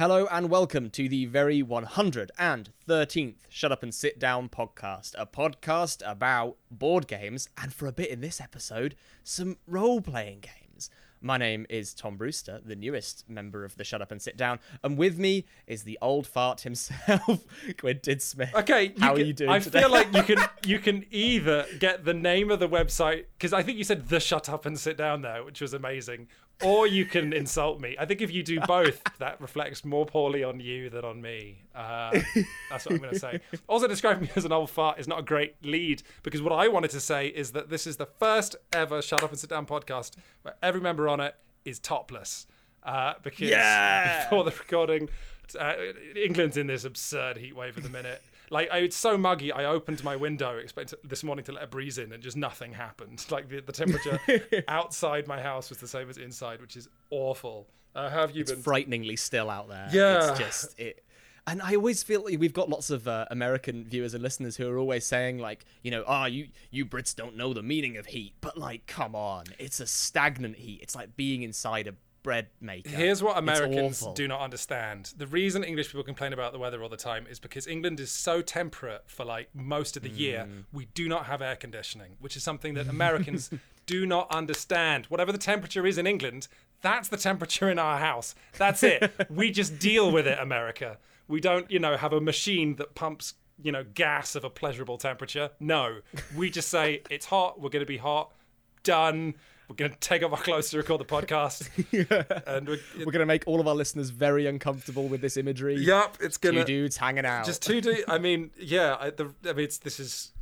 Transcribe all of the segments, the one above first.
Hello and welcome to the very 113th Shut Up and Sit Down podcast, a podcast about board games and for a bit in this episode, some role playing games. My name is Tom Brewster, the newest member of the Shut Up and Sit Down, and with me is the old fart himself, Quintin Smith. Okay, how can, are you doing? I today? feel like you can you can either get the name of the website because I think you said the Shut Up and Sit Down there, which was amazing, or you can insult me. I think if you do both, that reflects more poorly on you than on me. Uh, that's what I'm going to say. Also, describing me as an old fart is not a great lead because what I wanted to say is that this is the first ever Shut Up and Sit Down podcast where every member on it is topless. Uh, because Yeah! before the recording, uh, England's in this absurd heat wave at the minute. Like I, it's so muggy. I opened my window expect this morning to let a breeze in, and just nothing happened. Like the, the temperature outside my house was the same as inside, which is awful. Uh, how have you been? frighteningly still out there. Yeah. It's just it. And I always feel like we've got lots of uh, American viewers and listeners who are always saying like, you know, ah, you you Brits don't know the meaning of heat, but like, come on, it's a stagnant heat. It's like being inside a bread maker. Here's what Americans do not understand. The reason English people complain about the weather all the time is because England is so temperate for like most of the year. Mm. We do not have air conditioning, which is something that Americans do not understand. Whatever the temperature is in England, that's the temperature in our house. That's it. we just deal with it, America. We don't, you know, have a machine that pumps, you know, gas of a pleasurable temperature. No. We just say it's hot, we're going to be hot. Done. We're going to take off our clothes to record the podcast. And we're, We're gonna make all of our listeners very uncomfortable with this imagery. Yep, it's Two gonna dudes hanging out. just two dudes. I mean, yeah, I, the, I mean, it's, this is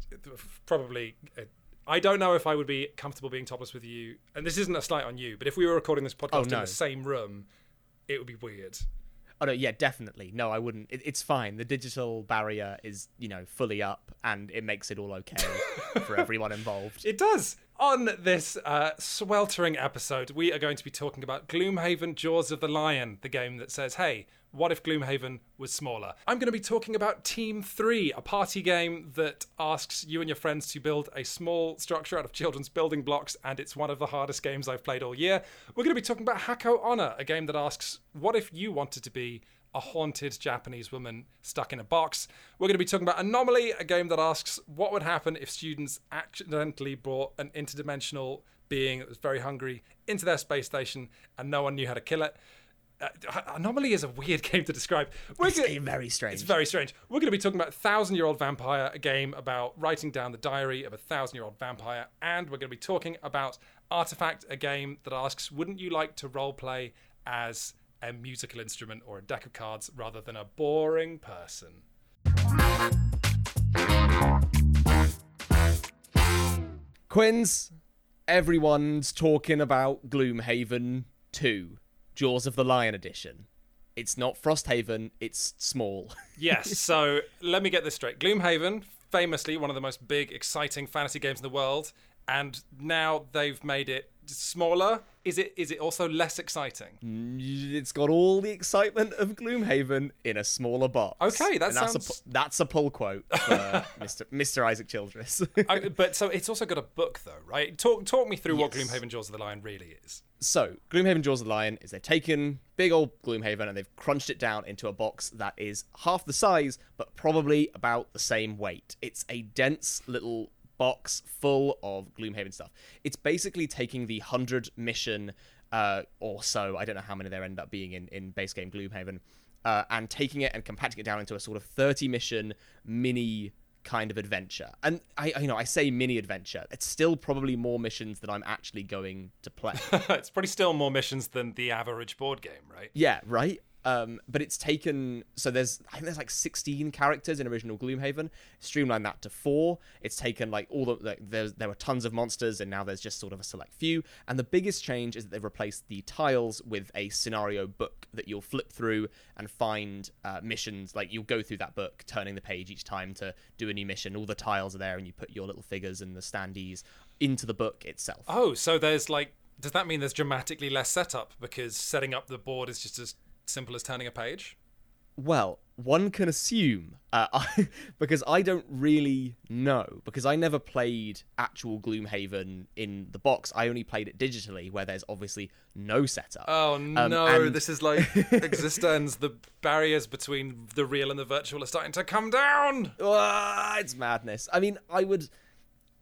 probably. uh, I don't know if I would be comfortable being topless with you, and this isn't a slight on you, but if we were recording this podcast in no. the same room, it would be weird. Oh no, yeah, definitely. No, I wouldn't. It, it's fine. The digital barrier is, you know, fully up, and it makes it all okay for everyone involved. It does. On this uh, sweltering episode, we are going to be talking about Gloomhaven Jaws of the Lion, the game that says, hey, what if Gloomhaven was smaller? I'm going to be talking about Team 3, a party game that asks you and your friends to build a small structure out of children's building blocks, and it's one of the hardest games I've played all year. We're going to be talking about Hako Onna, a game that asks, what if you wanted to be a haunted Japanese woman stuck in a box. We're going to be talking about Anomaly, a game that asks what would happen if students accidentally brought an interdimensional being that was very hungry into their space station and no one knew how to kill it. Uh, Anomaly is a weird game to describe. We're It's gonna- very strange. it's very strange. We're going to be talking about Thousand Year Old Vampire, a game about writing down the diary of a thousand year old vampire. And we're going to be talking about Artifact, a game that asks Wouldn't you like to roleplay as a musical instrument or a deck of cards rather than a boring person? Quinns, everyone's talking about Gloomhaven 2, Jaws of the Lion edition. It's not Frosthaven, it's small. Yes, so let me get this straight. Gloomhaven, famously one of the most big, exciting fantasy games in the world, and now they've made it smaller. Is it is it also less exciting? Mm, it's got all the excitement of Gloomhaven in a smaller box. Okay, that And that's sounds- a, that's a pull quote for Mr. Mr. Isaac Childres. I, but so it's also got a book though, right? Talk talk me through what Gloomhaven Jaws of the Lion really is. So, Gloomhaven Jaws of the Lion is they've taken big old Gloomhaven and they've crunched it down into a box that is half the size, but probably about the same weight. It's a dense little box full of Gloomhaven stuff. It's basically taking the 100 mission uh, or so, I don't know how many there end up being in, in base game Gloomhaven, uh, and taking it and compacting it down into a sort of 30 mission mini kind of adventure. And I, I- you know, I say mini adventure. It's still probably more missions than I'm actually going to play. it's probably still more missions than the average board game, right? Yeah, right. Um, but it's taken so there's I think there's like 16 characters in original Gloomhaven. Streamlined that to four. It's taken like all the like, there were tons of monsters and now there's just sort of a select few. And the biggest change is that they've replaced the tiles with a scenario book that you'll flip through and find uh, missions. Like you'll go through that book, turning the page each time to do a new mission. All the tiles are there, and you put your little figures and the standees into the book itself. Oh, so there's like does that mean there's dramatically less setup because setting up the board is just as simple as turning a page? Well, one can assume, uh, I, because I don't really know, because I never played actual Gloomhaven in the box. I only played it digitally, where there's obviously no setup. Oh Um, no, and- this is like existence. the barriers between the real and the virtual are starting to come down. Ah, it's madness. I mean, I would.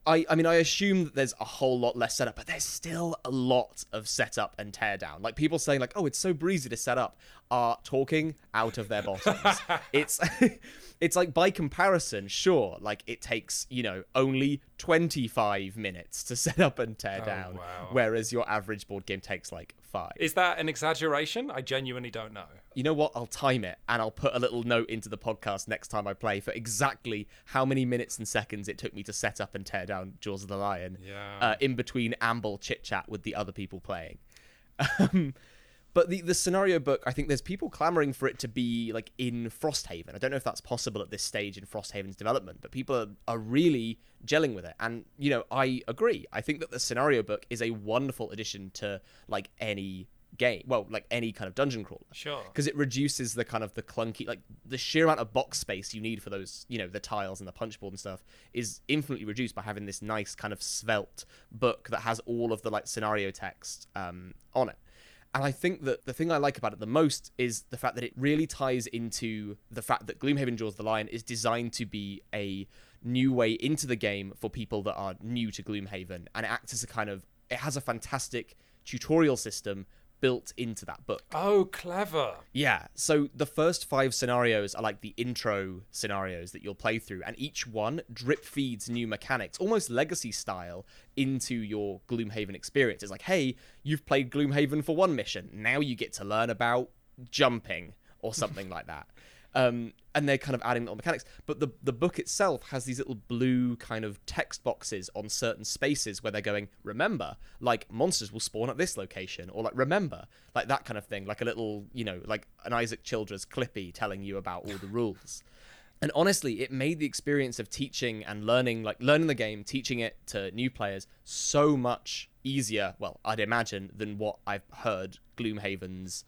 I, I mean, I assume that there's a whole lot less setup, but there's still a lot of setup and teardown. Like people saying, like, "Oh, it's so breezy to set up," are talking out of their bottoms. it's, it's like by comparison, sure, like it takes you know only 25 minutes to set up and tear oh, down, wow. whereas your average board game takes like five. Is that an exaggeration? I genuinely don't know. You know what? I'll time it and I'll put a little note into the podcast next time I play for exactly how many minutes and seconds it took me to set up and tear down Jaws of the Lion. Yeah. Uh, in between amble chit chat with the other people playing. Um, but the, the scenario book, I think there's people clamoring for it to be like in Frosthaven. I don't know if that's possible at this stage in Frosthaven's development, but people are, are really gelling with it. And, you know, I agree. I think that the scenario book is a wonderful addition to like any game. Well, like any kind of dungeon crawler Sure. because it reduces the kind of the clunky like the sheer amount of box space you need for those you know the tiles and the punch board and stuff is infinitely reduced by having this nice kind of svelte book that has all of the like scenario text um, on it and I think that the thing I like about it the most is the fact that it really ties into the fact that Gloomhaven Draws the Line is designed to be a new way into the game for people that are new to Gloomhaven and it acts as a kind of it has a fantastic tutorial system built into that book. Oh, clever. Yeah. So the first five scenarios are like the intro scenarios that you'll play through, and each one drip feeds new mechanics, almost legacy style, into your Gloomhaven experience. It's like, hey, you've played Gloomhaven for one mission. Now you get to learn about jumping or something like that. Um, and they're kind of adding little mechanics. But the the book itself has these little blue kind of text boxes on certain spaces where they're going, remember, like monsters will spawn at this location, or like remember, like that kind of thing, like a little, you know, like an Isaac Childres clippy telling you about all the rules. And honestly, it made the experience of teaching and learning, like learning the game, teaching it to new players, so much easier. Well, I'd imagine than what I've heard Gloomhaven's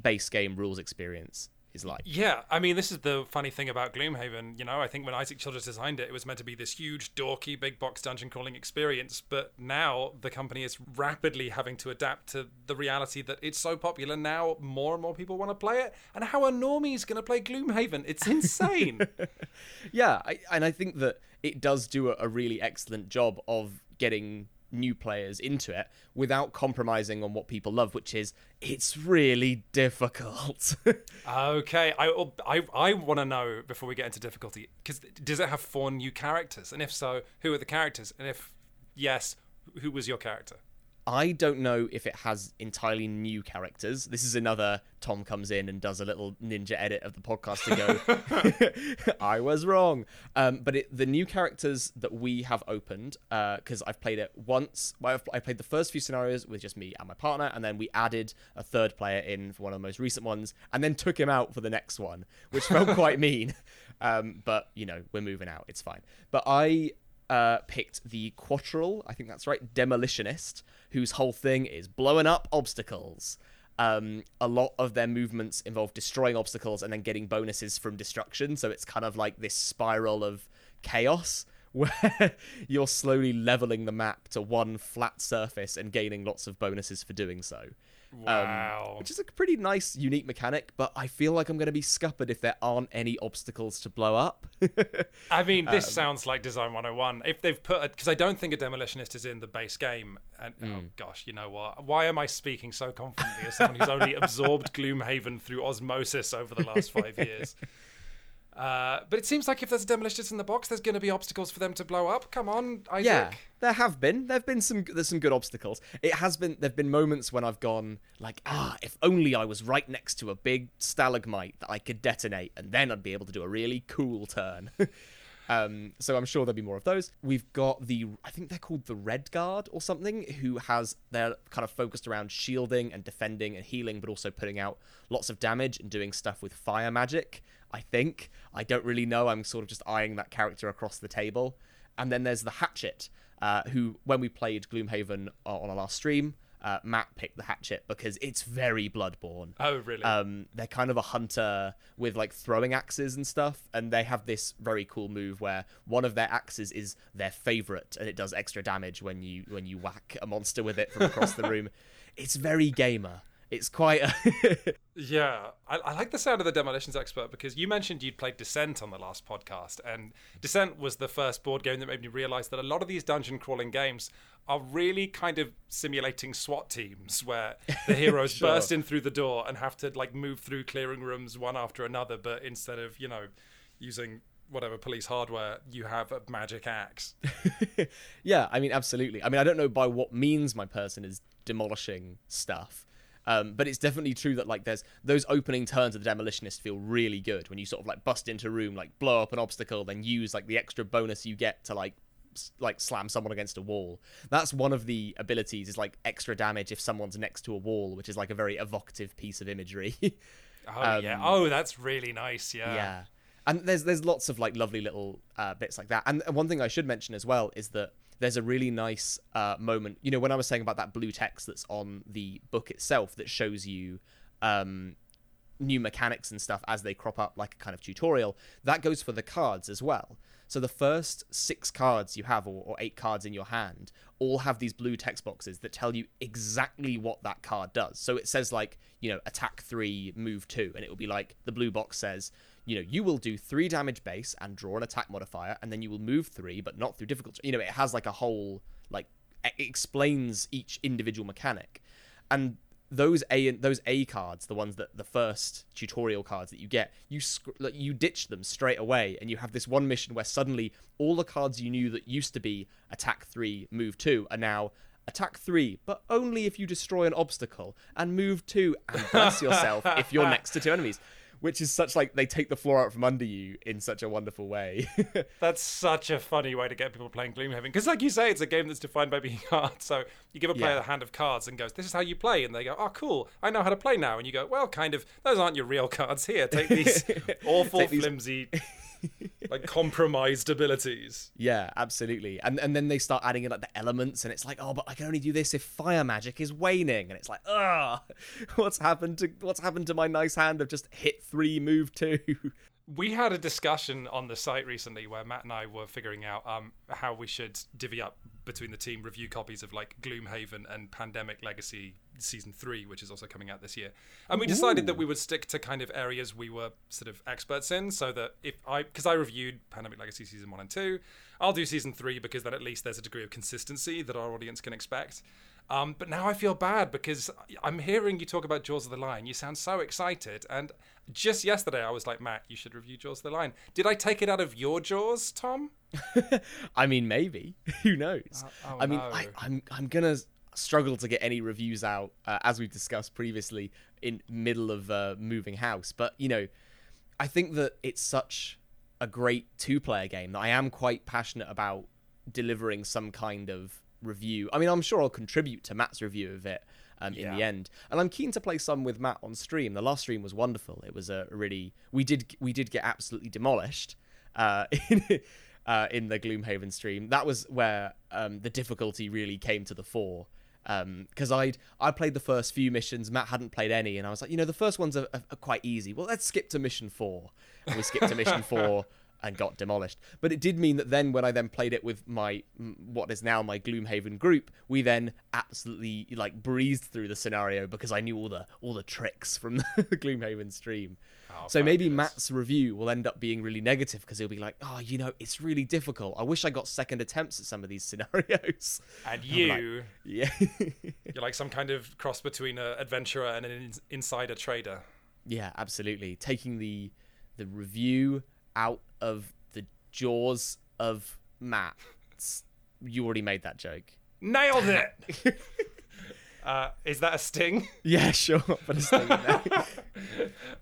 base game rules experience is like. Yeah, I mean, this is the funny thing about Gloomhaven. You know, I think when Isaac Childres designed it, it was meant to be this huge, dorky, big box dungeon crawling experience. But now the company is rapidly having to adapt to the reality that it's so popular now, more and more people want to play it. And how are normies going to play Gloomhaven? It's insane. Yeah, I, and I think that it does do a, a really excellent job of getting new players into it without compromising on what people love, which is it's really difficult. okay, I I, I want to know before we get into difficulty because does it have four new characters? And if so, who are the characters? And if yes, who was your character? I don't know if it has entirely new characters. This is another Tom comes in and does a little ninja edit of the podcast to go, I was wrong. Um, but it, the new characters that we have opened, because I've played it once, well, I've, I played the first few scenarios with just me and my partner, and then we added a third player in for one of the most recent ones, and then took him out for the next one, which felt quite mean. Um, but, you know, we're moving out. It's fine. But I uh, picked the Quatryl, I think that's right, Demolitionist, whose whole thing is blowing up obstacles. Um, a lot of their movements involve destroying obstacles and then getting bonuses from destruction. So it's kind of like this spiral of chaos where you're slowly leveling the map to one flat surface and gaining lots of bonuses for doing so. Wow. Um, which is a pretty nice, unique mechanic, but I feel like I'm going to be scuppered if there aren't any obstacles to blow up. I mean, this Um, sounds like Design 101. If they've put, because I don't think a demolitionist is in the base game. And Hmm. oh gosh, you know what? Why am I speaking so confidently as someone who's only absorbed Gloomhaven through osmosis over the last five years? Uh, but it seems like if there's a demolitionist in the box, there's going to be obstacles for them to blow up. Come on, Isaac. Yeah, there have been. There've been some. There's some good obstacles. It has been. There've been moments when I've gone like, ah, if only I was right next to a big stalagmite that I could detonate, and then I'd be able to do a really cool turn. um, so I'm sure there'll be more of those. We've got the. I think they're called the Red Guard or something, who has they're kind of focused around shielding and defending and healing, but also putting out lots of damage and doing stuff with fire magic. I think. I don't really know. I'm sort of just eyeing that character across the table. And then there's the Hatchet, uh, who, when we played Gloomhaven uh, on our last stream, uh, Matt picked the hatchet because it's very Bloodborne. Oh, really? Um, they're kind of a hunter with like throwing axes and stuff, and they have this very cool move where one of their axes is their favorite, and it does extra damage when you when you whack a monster with it from across the room. It's very gamer. It's quite a Yeah, I, I like the sound of the demolitions expert because you mentioned you'd played Descent on the last podcast, and Descent was the first board game that made me realize that a lot of these dungeon crawling games are really kind of simulating SWAT teams where the heroes Sure. burst in through the door and have to like move through clearing rooms one after another, but instead of you know using whatever police hardware, you have a magic axe. yeah, I mean, absolutely. I mean, I don't know by what means my person is demolishing stuff, um, but it's definitely true that like there's those opening turns of the demolitionist feel really good when you sort of like bust into a room, like blow up an obstacle, then use like the extra bonus you get to like like slam someone against a wall. That's one of the abilities is like extra damage if someone's next to a wall, which is like a very evocative piece of imagery. Oh yeah. Oh, that's really nice. Yeah. yeah and there's there's lots of like lovely little uh, bits like that and one thing i should mention as well is that there's a really nice uh, moment. You know when i was saying about that blue text that's on the book itself that shows you um, new mechanics and stuff as they crop up like a kind of tutorial that goes for the cards as well. So the first six cards you have or, or eight cards in your hand all have these blue text boxes that tell you exactly what that card does. So it says like you know attack three move two and it will be like the blue box says you know you will do three damage base and draw an attack modifier and then you will move three but not through difficulty you know it has like a whole like it explains each individual mechanic and those A those A cards, the ones that the first tutorial cards that you get, you sc- like, you ditch them straight away, and you have this one mission where suddenly all the cards you knew that used to be attack three, move two, are now attack three, but only if you destroy an obstacle, and move two, and bless yourself if you're next to two enemies. Which is such like they take the floor out from under you in such a wonderful way. That's such a funny way to get people playing Gloomhaven. Because, like you say, it's a game that's defined by being hard. So you give a player Yeah. a hand of cards and goes, "This is how you play," and they go, "Oh, cool! I know how to play now." And you go, "Well, kind of. Those aren't your real cards. Here, take these awful, Take these- flimsy, like compromised abilities." Yeah, absolutely. And and then they start adding in like the elements, and it's like, oh, but I can only do this if fire magic is waning, and it's like, ugh, what's happened to what's happened to my nice hand of just hit three, move two? We had a discussion on the site recently where Matt and I were figuring out um, how we should divvy up between the team review copies of like Gloomhaven and Pandemic Legacy Season 3, which is also coming out this year. And we decided that we would stick to kind of areas we were sort of experts in so that if I, because I reviewed Pandemic Legacy Season 1 and 2, I'll do Season 3 because then at least there's a degree of consistency that our audience can expect. Um, but now I feel bad because I'm hearing you talk about Jaws of the Lion. You sound so excited. And just yesterday, I was like, Matt, you should review Jaws of the Lion. Did I take it out of your jaws, Tom? I mean, maybe who knows? oh I mean, no. I, I'm I'm gonna struggle to get any reviews out uh, as we've discussed previously in middle of uh, moving house, but you know, I think that it's such a great two-player game that I am quite passionate about delivering some kind of review. I mean, I'm sure I'll contribute to Matt's review of it um, in the end, and I'm keen to play some with Matt on stream. The last stream was wonderful. It was a really we did we did get absolutely demolished uh, in uh, in the Gloomhaven stream. That was where um, the difficulty really came to the fore. Because I'd I played the first few missions, Matt hadn't played any, and I was like, you know, the first ones are, are, are quite easy. Well, let's skip to mission four. And we skipped to mission four and got demolished. But it did mean that then, when I then played it with my what is now my Gloomhaven group, we then absolutely like breezed through the scenario because I knew all the all the tricks from the Gloomhaven stream. Oh, so maybe. Matt's review will end up being really negative because he'll be like, "Oh, you know, it's really difficult. I wish I got second attempts at some of these scenarios." And like- you, yeah, you're like some kind of cross between an adventurer and an in- insider trader. yeah, absolutely. Taking the the review out of the jaws of Matt. You already made that joke. Nailed it! uh, is that a sting? Yeah, sure. Still in there.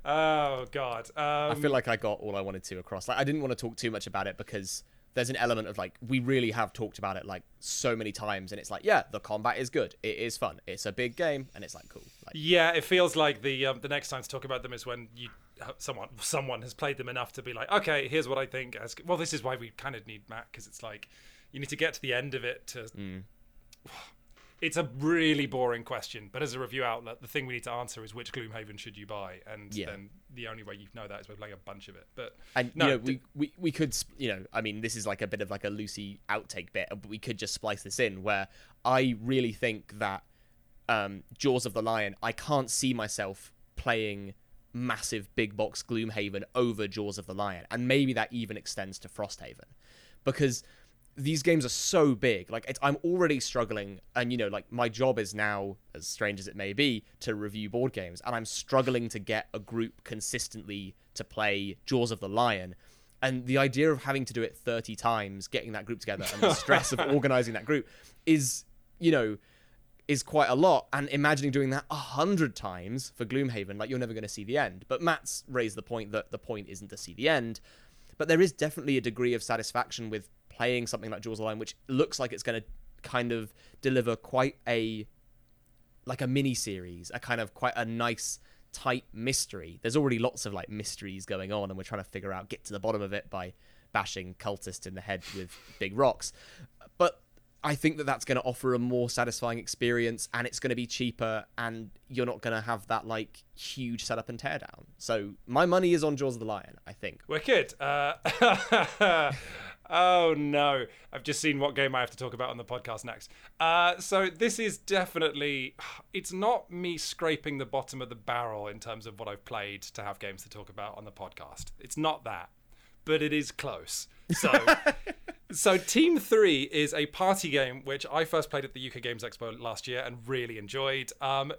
Oh, God. Um, I feel like I got all I wanted to across. Like I didn't want to talk too much about it because there's an element of like we really have talked about it like so many times, and it's like yeah, the combat is good, it is fun, it's a big game, and it's like cool. Like, Yeah, it feels like the um, the next time to talk about them is when you someone someone has played them enough to be like, okay, here's what I think. As well, this is why we kind of need Matt because it's like you need to get to the end of it to. It's a really boring question, but as a review outlet, the thing we need to answer is which Gloomhaven should you buy, and Yeah. then the only way you know that is by playing a bunch of it. But And no, you know, we, we we could you know, I mean, this is like a bit of like a Lucy outtake bit, but we could just splice this in where I really think that um, Jaws of the Lion, I can't see myself playing massive big box Gloomhaven over Jaws of the Lion, and maybe that even extends to Frosthaven, because these games are so big. Like it's, I'm already struggling, and you know, like my job is now, as strange as it may be, to review board games, and I'm struggling to get a group consistently to play Jaws of the Lion. And the idea of having to do it 30 times, getting that group together, and the stress of organizing that group is, you know, is quite a lot. And imagining doing that a hundred times for Gloomhaven, like you're never going to see the end. But Matt's raised the point that the point isn't to see the end. But there is definitely a degree of satisfaction with playing something like Jaws of Lion, which looks like it's going to kind of deliver quite a like a mini series, a kind of quite a nice tight mystery. There's already lots of like mysteries going on, and we're trying to figure out get to the bottom of it by bashing cultists in the head with big rocks. I think that that's going to offer a more satisfying experience, and it's going to be cheaper, and you're not going to have that like huge setup and teardown. So my money is on Jaws of the Lion. I think. Wicked. Uh, oh no, I've just seen what game I have to talk about on the podcast next. Uh, so this is definitely. It's not me scraping the bottom of the barrel in terms of what I've played to have games to talk about on the podcast. It's not that, but it is close. So. So Team 3 is a party game which I first played at the UK Games Expo last year and really enjoyed. Um,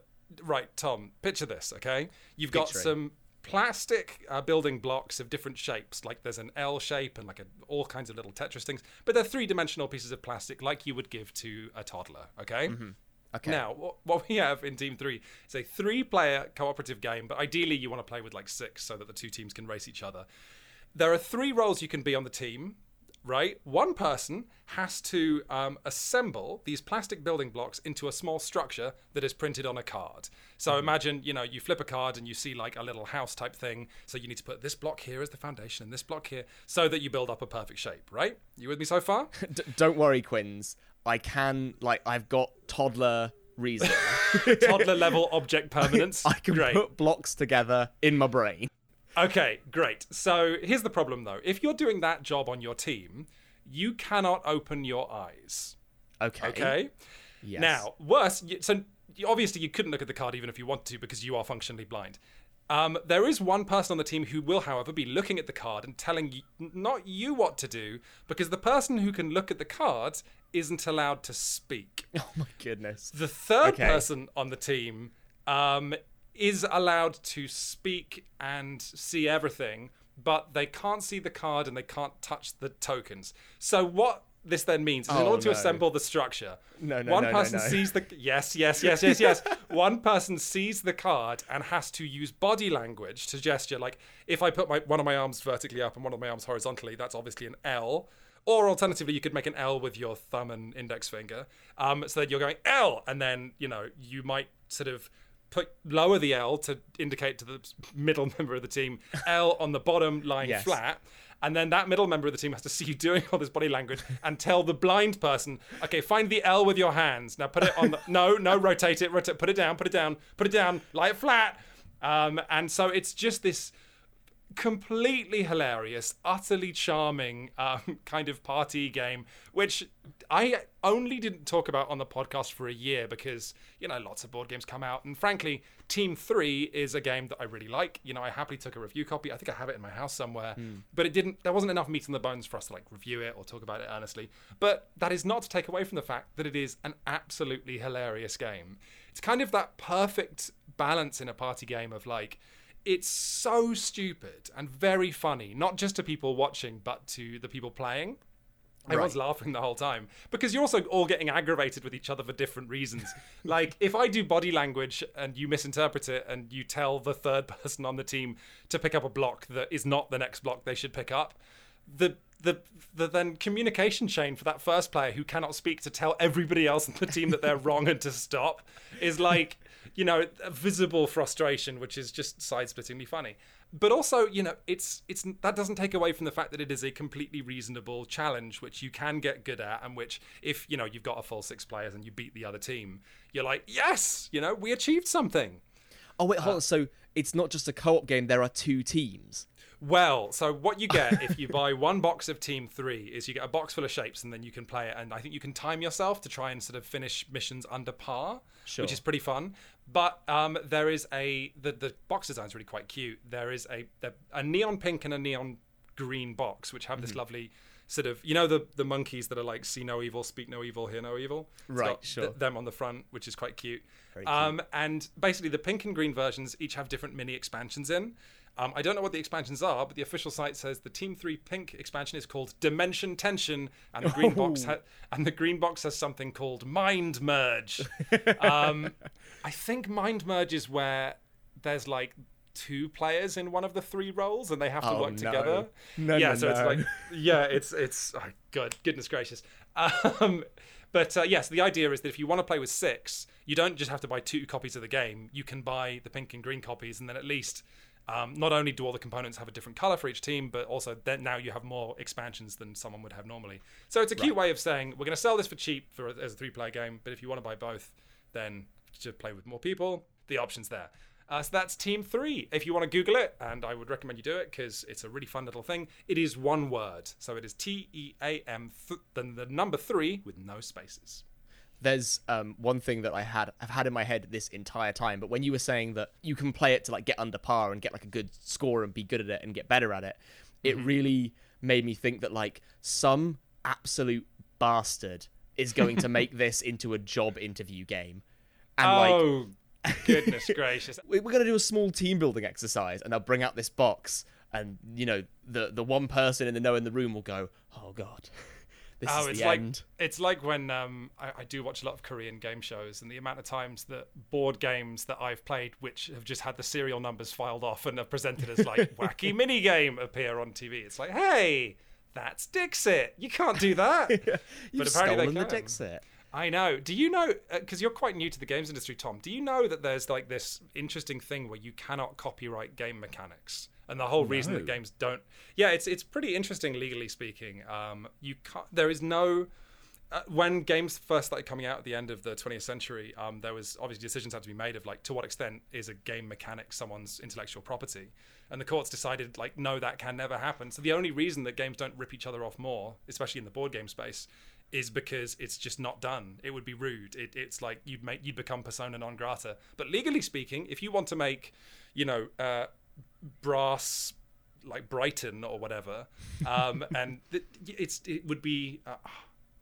right, Tom, picture this, okay? You've got Picturing. some plastic uh, building blocks of different shapes, like there's an L shape and like a, all kinds of little Tetris things, but they're three-dimensional pieces of plastic like you would give to a toddler, okay? Okay. Now, what, what we have in Team 3 is a three-player cooperative game, but ideally you want to play with like six so that the two teams can race each other. There are three roles you can be on the team right? One person has to um, assemble these plastic building blocks into a small structure that is printed on a card. So imagine, you know, you flip a card and you see like a little house type thing. So you need to put this block here as the foundation and this block here so that you build up a perfect shape, right? You with me so far? D- don't worry, Quinns. I can like I've got toddler reason. Toddler level object permanence. I can Great. put blocks together in my brain. Okay, great. So here's the problem though. If you're doing that job on your team, you cannot open your eyes. Okay. Okay? Yes. Now, worse, so obviously you couldn't look at the card even if you wanted to because you are functionally blind. Um, there is one person on the team who will, however, be looking at the card and telling you, not you what to do because the person who can look at the cards isn't allowed to speak. Oh my goodness. The third Okay. person on the team um, is allowed to speak and see everything, but they can't see the card and they can't touch the tokens. So what this then means is in Oh, order to assemble the structure, No, no, one no, no, person no. sees the yes, yes, yes, yes, yes. one person sees the card and has to use body language to gesture. Like if I put my one of my arms vertically up and one of my arms horizontally, that's obviously an L. Or alternatively, you could make an L with your thumb and index finger, um, so that you're going L, and then you know you might sort of put lower the L to indicate to the middle member of the team L on the bottom lying Yes. flat, and then that middle member of the team has to see you doing all this body language and tell the blind person, okay, find the L with your hands. Now put it on the no, no, rotate it, rotate, put it down, put it down, put it down, lie it flat. Um, and so it's just this completely hilarious, utterly charming um, kind of party game, which I only didn't talk about on the podcast for a year because, you know, lots of board games come out. And frankly, Team 3 is a game that I really like. You know, I happily took a review copy. I think I have it in my house somewhere. Hmm. But it didn't, there wasn't enough meat on the bones for us to like review it or talk about it earnestly. But that is not to take away from the fact that it is an absolutely hilarious game. It's kind of that perfect balance in a party game of like, it's so stupid and very funny, not just to people watching, but to the people playing. Everyone's laughing the whole time because you're also all getting aggravated with each other for different reasons. like, if I do body language and you misinterpret it and you tell the third person on the team to pick up a block that is not the next block they should pick up, the the the then communication chain for that first player who cannot speak to tell everybody else in the team that they're wrong and to stop is like you know, visible frustration, which is just side-splittingly funny. But also, you know, it's it's that doesn't take away from the fact that it is a completely reasonable challenge, which you can get good at, and which, if you know, you've got a full six players and you beat the other team, you're like, yes, you know, we achieved something. Oh wait, hold uh, on. So it's not just a co-op game. There are two teams. Well, so what you get if you buy one box of Team 3 is you get a box full of shapes and then you can play it. And I think you can time yourself to try and sort of finish missions under par, Sure. which is pretty fun. But um, there is a, the, the box design is really quite cute. There is a, a neon pink and a neon green box, which have Mm-hmm. this lovely sort of, you know, the, the monkeys that are like, see no evil, speak no evil, hear no evil? It's Right, sure. th- them on the front, which is quite cute. Cute. Um, and basically, the pink and green versions each have different mini expansions in. Um, I don't know what the expansions are, but the official site says the Team Three Pink expansion is called Dimension Tension, and the green box Oh. ha- and the green box has something called Mind Merge. um, I think Mind Merge is where there's like two players in one of the three roles, and they have to Oh, work no. together. No, yeah, no, so it's like yeah, it's it's oh, good, goodness gracious. Um, but uh, yes, the idea is that if you want to play with six, you don't just have to buy two copies of the game. You can buy the pink and green copies, and then at least um, not only do all the components have a different color for each team, but also then now you have more expansions than someone would have normally. So it's a cute way of saying we're going to sell this for cheap for as a three-player game, but if you want to buy both, then to play with more people, the options there. Uh, so that's Team Three. If you want to Google it, and I would recommend you do it because it's a really fun little thing. It is one word, so it is T E A M, th- then the number three with no spaces. There's um, one thing that I had I've had in my head this entire time, but when you were saying that you can play it to like get under par and get like a good score and be good at it and get better at it, it really made me think that like some absolute bastard is going to make this into a job interview game. And like oh, goodness gracious! we- we're going to do a small team building exercise and I'll bring out this box and you know the the one person in the know in the room will go oh god this Oh, it's like end it's like when um, I, I do watch a lot of Korean game shows, and the amount of times that board games that I've played, which have just had the serial numbers filed off and are presented as like wacky mini game, appear on TV. It's like, hey, that's Dixit. You can't do that. you've apparently they stolen the. Dixit I know. Do you know? Because you're quite new to the games industry, Tom. Do you know that there's like this interesting thing where you cannot copyright game mechanics, and the whole reason that games don't. Yeah, it's it's pretty interesting legally speaking. Um, you can't. There is no. Uh, when games first started coming out at the end of the 20th century, um, there was obviously decisions had to be made of like to what extent is a game mechanic someone's intellectual property, and the courts decided like no, that can never happen. So the only reason that games don't rip each other off more, especially in the board game space, is because it's just not done. It would be rude. It, it's like you'd make you'd become persona non grata. But legally speaking, if you want to make, you know, uh, brass like Brighton or whatever, um, and th- it's it would be. Uh,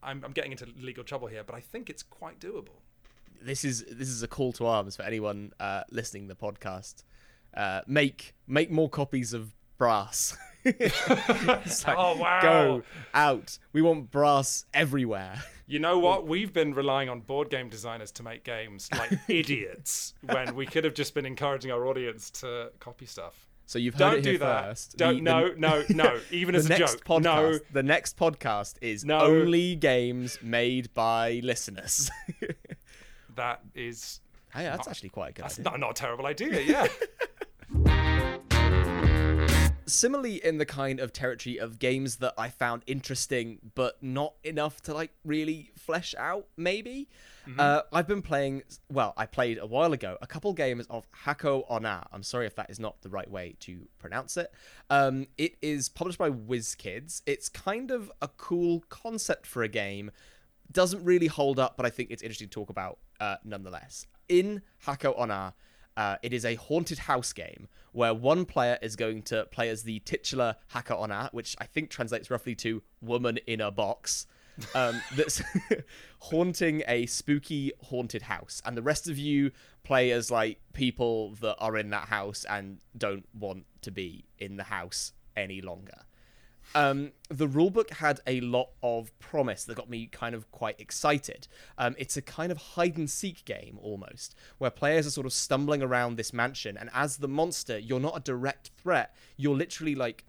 I'm, I'm getting into legal trouble here, but I think it's quite doable. this is this is a call to arms for anyone uh, listening to the podcast uh, make make more copies of brass It's like, Oh, wow. go out we want brass everywhere You know what? We've been relying on board game designers to make games like idiots when we could have just been encouraging our audience to copy stuff. So you've heard Don't it here do that. first Don't. The- no, the- no, no. Even as a next joke. podcast No. the next podcast is No. only games made by listeners That is. hey that's actually quite a good That's idea. not, not a terrible idea. Yeah. similarly in the kind of territory of games that I found interesting but not enough to like really flesh out maybe. Uh, I've been playing well I played a while ago a couple games of Hako Onna I'm sorry if that is not the right way to pronounce it. Um, it is published by WizKids. It's kind of a cool concept for a game. Doesn't really hold up but I think it's interesting to talk about uh, nonetheless. In Hako Onna uh, it is a haunted house game where one player is going to play as the titular Hako Onna, which I think translates roughly to woman in a box. Um, that's haunting a spooky haunted house, and the rest of you play as like people that are in that house and don't want to be in the house any longer um, the rulebook had a lot of promise that got me kind of quite excited. Um, it's a kind of hide and seek game almost, where players are sort of stumbling around this mansion, and as the monster, you're not a direct threat. You're literally like.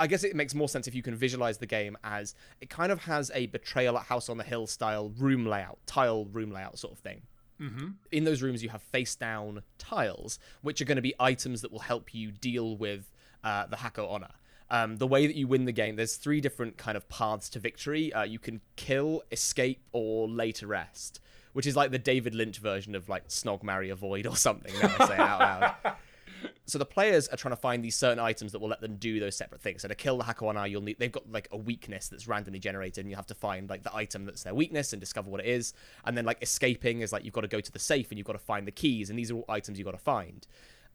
I guess it makes more sense if you can visualize the game as it kind of has a betrayal at House on the Hill style room layout, tile room layout sort of thing Mm-hmm. In those rooms, you have face down tiles, which are going to be items that will help you deal with uh, the Hako Onna. Um, the way that you win the game, there's three different kind of paths to victory. Uh, you can kill, escape, or lay to rest, which is like the David Lynch version of like Snog, Marry, Avoid or something. Now I say it out loud. So the players are trying to find these certain items that will let them do those separate things. So to kill the Hako Onna, you'll need they've got like a weakness that's randomly generated, and you have to find like the item that's their weakness and discover what it is. And then like escaping is like you've got to go to the safe and you've got to find the keys, and these are all items you've got to find.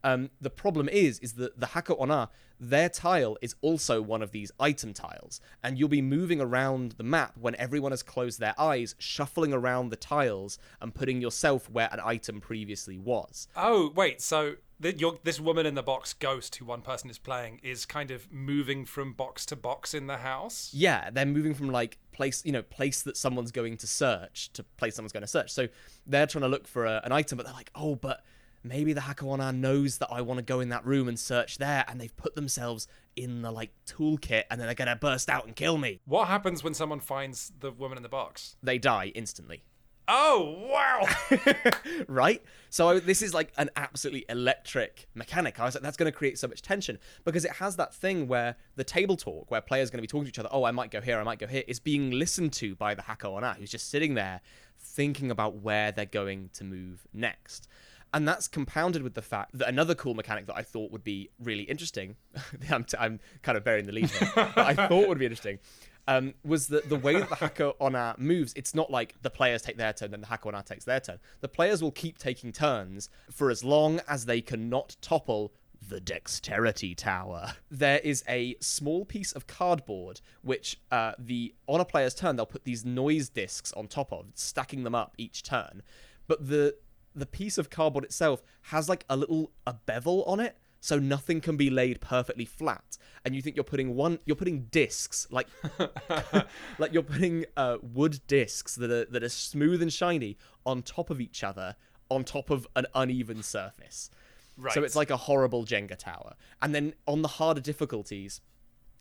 Um, the problem is, is that the Hako Onna, their tile is also one of these item tiles, and you'll be moving around the map when everyone has closed their eyes, shuffling around the tiles and putting yourself where an item previously was. Oh, wait, so th- you're, this woman in the box, Ghost, who one person is playing, is kind of moving from box to box in the house? Yeah, they're moving from like place, you know, place that someone's going to search to place someone's going to search. So they're trying to look for a, an item, but they're like, oh, but maybe the Hako Onna knows that I want to go in that room and search there, and they've put themselves in the like toolkit, and then they're gonna burst out and kill me. What happens when someone finds the woman in the box? They die instantly. Oh wow! right? So I, this is like an absolutely electric mechanic. I was like, that's going to create so much tension because it has that thing where the table talk, where players are going to be talking to each other. Oh, I might go here, I might go here, is being listened to by the Hako Onna, who's just sitting there thinking about where they're going to move next. And that's compounded with the fact that another cool mechanic that I thought would be really interesting. I'm, t- I'm kind of burying the lead here. I thought would be interesting um, was that the way that the Hako Onna moves, it's not like the players take their turn, then the Hako Onna takes their turn. The players will keep taking turns for as long as they cannot topple the dexterity tower. There is a small piece of cardboard which uh, the on a player's turn they'll put these noise discs on top of, stacking them up each turn. But the the piece of cardboard itself has like a little a bevel on it so nothing can be laid perfectly flat. And you think you're putting one you're putting discs like like you're putting uh, wood discs that are that are smooth and shiny on top of each other on top of an uneven surface. Right. so it's like a horrible jenga tower. And then on the harder difficulties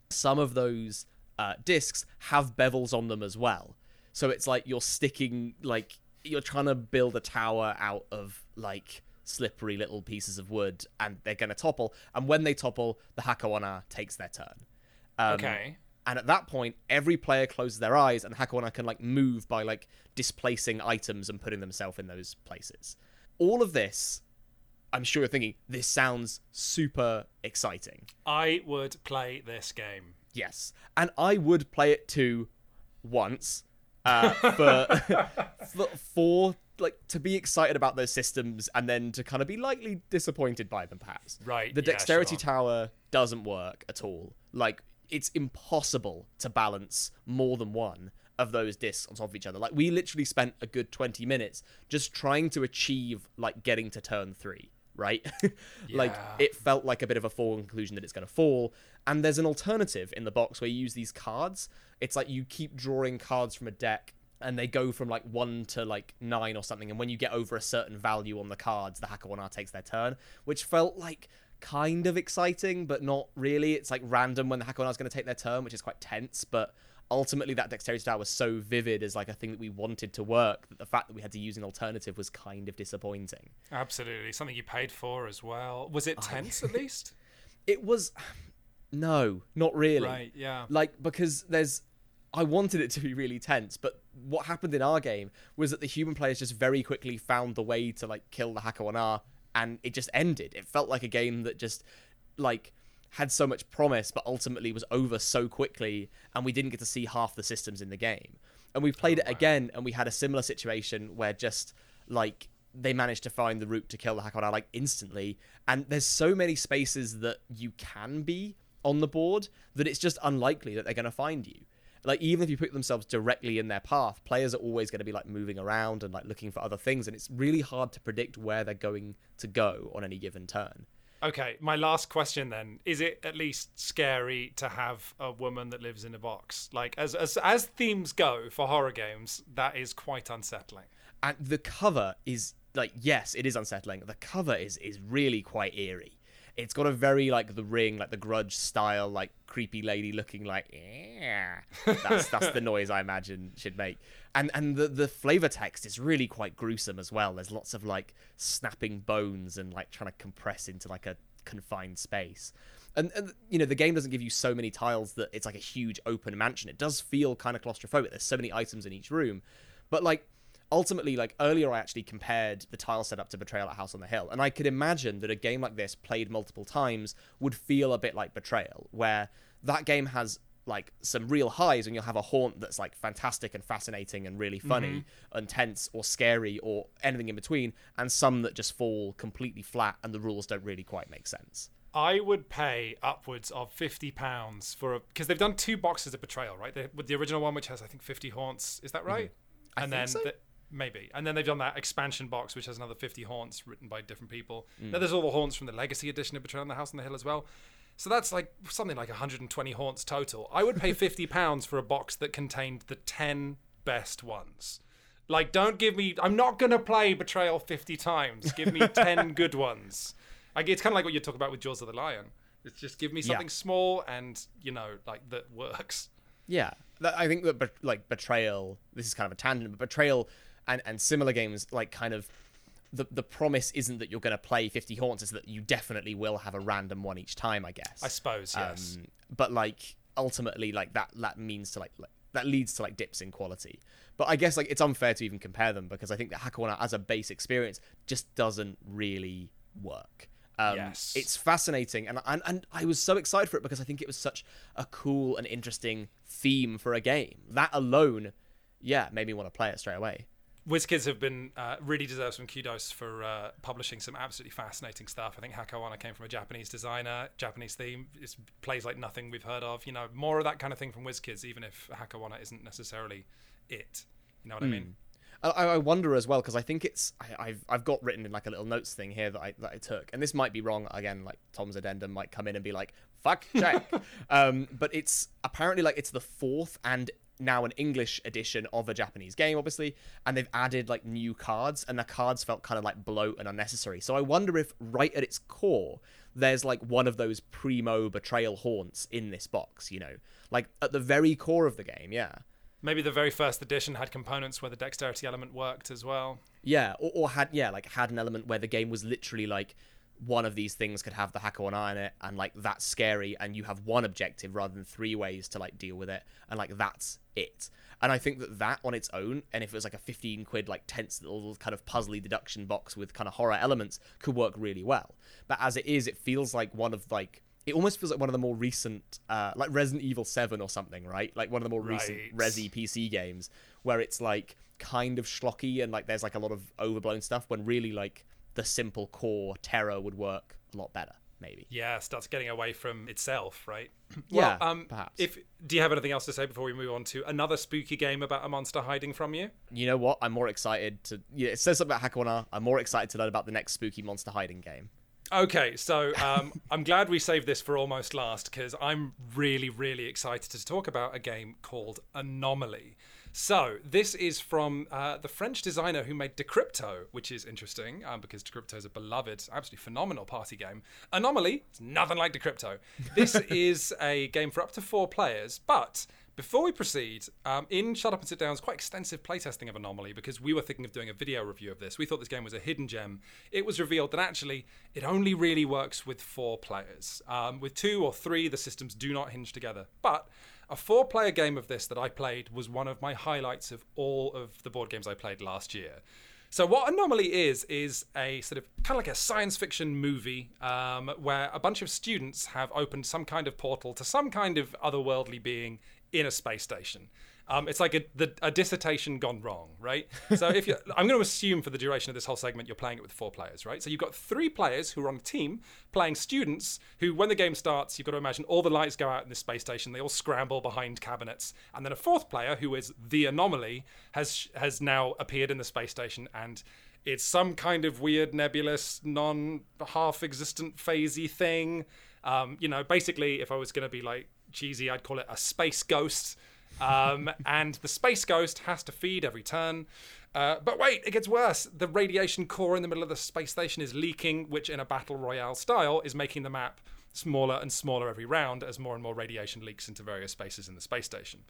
some of those uh, discs have bevels on them as well. So it's like you're sticking like you're trying to build a tower out of like slippery little pieces of wood and they're going to topple. And when they topple the Hako Onna takes their turn. Um, okay. and at that point every player closes their eyes and Hako can like move by like displacing items and putting themselves in those places. All of this i'm sure you're thinking this sounds super exciting. I would play this game. Yes, and I would play it too once uh, for, for for like to be excited about those systems and then to kind of be lightly disappointed by them perhaps. Right, The yeah, dexterity sure. tower doesn't work at all. Like it's impossible to balance more than one of those discs on top of each other. Like we literally spent a good 20 minutes just trying to achieve like getting to turn 3, right? like Yeah. it felt like a bit of a foregone conclusion that it's going to fall. And there's an alternative in the box where you use these cards. It's like you keep drawing cards from a deck and they go from like one to like nine or something. And when you get over a certain value on the cards, the Onna takes their turn, which felt like kind of exciting, but not really. It's like random when the Hako Onna is going to take their turn, which is quite tense. But ultimately, that dexterity tower was so vivid as like a thing that we wanted to work that the fact that we had to use an alternative was kind of disappointing. Absolutely. Something you paid for as well. Was it tense at least? It was. No, not really. Right, yeah. Like because there's I wanted it to be really tense, but what happened in our game was that the human players just very quickly found the way to like kill the Hako Onna, and it just ended. It felt like a game that just like had so much promise but ultimately was over so quickly and we didn't get to see half the systems in the game. And we played oh, it again and we had a similar situation where just like they managed to find the route to kill the Hako Onna like instantly and there's so many spaces that you can be on the board that it's just unlikely that they're going to find you. Like even if you put themselves directly in their path, players are always going to be like moving around and like looking for other things, and it's really hard to predict where they're going to go on any given turn. Okay, my last question then is: It at least scary to have a woman that lives in a box? Like, as as as themes go for horror games, that is quite unsettling. And the cover is like yes, it is unsettling. The cover is is really quite eerie. It's got a very like the ring, like the grudge style, like creepy lady looking like yeah. That's that's the noise I imagine she'd make. And and the the flavor text is really quite gruesome as well. There's lots of like snapping bones and like trying to compress into like a confined space. And, and you know the game doesn't give you so many tiles that it's like a huge open mansion. It does feel kind of claustrophobic. There's so many items in each room, but like ultimately, like earlier, I actually compared the tile setup to Betrayal at House on the Hill, and I could imagine that a game like this, played multiple times, would feel a bit like Betrayal, where that game has like some real highs and you'll have a haunt that's like fantastic and fascinating and really funny mm-hmm. and tense or scary or anything in between and some that just fall completely flat and the rules don't really quite make sense I would pay upwards of fifty pounds for a because they've done two boxes of Betrayal, right? They, with the original one, which has I think fifty haunts, is that right? Mm-hmm. And then so. the, maybe, and then they've done that expansion box, which has another fifty haunts written by different people. Mm. Now there's all the haunts from the Legacy edition of Betrayal on the House on the Hill as well. So that's like something like 120 haunts total. I would pay 50 pounds for a box that contained the 10 best ones. Like, don't give me. I'm not gonna play Betrayal 50 times. Give me 10 good ones. Like it's kind of like what you talk about with Jaws of the Lion. It's just give me something yeah. small and you know like that works. Yeah, I think that like betrayal. This is kind of a tangent, but betrayal and and similar games like kind of the the promise isn't that you're going to play 50 haunts; is that you definitely will have a random one each time. I guess. I suppose yes. Um, but like ultimately, like that that means to like, like that leads to like dips in quality. But I guess like it's unfair to even compare them because I think that Hako Onna as a base experience just doesn't really work. Um, yes. It's fascinating, and, and and I was so excited for it because I think it was such a cool and interesting theme for a game. That alone, yeah, made me want to play it straight away. WizKids have been uh, really deserve some kudos for uh, publishing some absolutely fascinating stuff. I think Hako Onna came from a Japanese designer, Japanese theme. It plays like nothing we've heard of. You know, more of that kind of thing from WizKids, even if Hako Onna isn't necessarily it. You know what mm. I hmm. mean? I, I wonder as well because I think it's I, have I've got written in like a little notes thing here that I that I took, and this might be wrong again. Like Tom's addendum might come in and be like fuck check, um, but it's apparently like it's the fourth and now an English edition of a Japanese game, obviously, and they've added like new cards, and the cards felt kind of like bloat and unnecessary. So I wonder if right at its core, there's like one of those primo betrayal haunts in this box, you know, like at the very core of the game, yeah. Maybe the very first edition had components where the dexterity element worked as well. Yeah, or, or had yeah, like had an element where the game was literally like one of these things could have the Hako Onna eye on it and like that's scary and you have one objective rather than three ways to like deal with it and like that's it and i think that that on its own and if it was like a 15 quid like tense little kind of puzzly deduction box with kind of horror elements could work really well but as it is it feels like one of like it almost feels like one of the more recent, uh, like Resident Evil 7 or something, right? Like one of the more right. recent Resi PC games where it's like kind of schlocky and like there's like a lot of overblown stuff when really like the simple core terror would work a lot better, maybe. Yeah, starts getting away from itself, right? well, yeah, um, perhaps. If do you have anything else to say before we move on to another spooky game about a monster hiding from you? You know what? I'm more excited to. Yeah, it says something about Hako Onna. I'm more excited to learn about the next spooky monster hiding game. Okay, so um, I'm glad we saved this for almost last because I'm really, really excited to talk about a game called Anomaly. So this is from uh, the French designer who made Decrypto, which is interesting um, because Decrypto is a beloved, absolutely phenomenal party game. Anomaly, it's nothing like Decrypto. This is a game for up to four players, but before we proceed, um, in Shut Up and Sit Down's quite extensive playtesting of Anomaly, because we were thinking of doing a video review of this, we thought this game was a hidden gem. It was revealed that actually it only really works with four players. Um, with two or three, the systems do not hinge together. But a four player game of this that I played was one of my highlights of all of the board games I played last year. So what Anomaly is is a sort of kind of like a science fiction movie um, where a bunch of students have opened some kind of portal to some kind of otherworldly being in a space station. Um, it's like a, the, a dissertation gone wrong, right? So if you, I'm going to assume for the duration of this whole segment, you're playing it with four players, right? So you've got three players who are on a team playing students who, when the game starts, you've got to imagine all the lights go out in this space station. They all scramble behind cabinets, and then a fourth player who is the anomaly has has now appeared in the space station and. It's some kind of weird, nebulous, non half existent, phasey thing. Um, you know, basically, if I was going to be like cheesy, I'd call it a space ghost. Um, and the space ghost has to feed every turn. Uh, but wait, it gets worse. The radiation core in the middle of the space station is leaking, which, in a battle royale style, is making the map smaller and smaller every round as more and more radiation leaks into various spaces in the space station.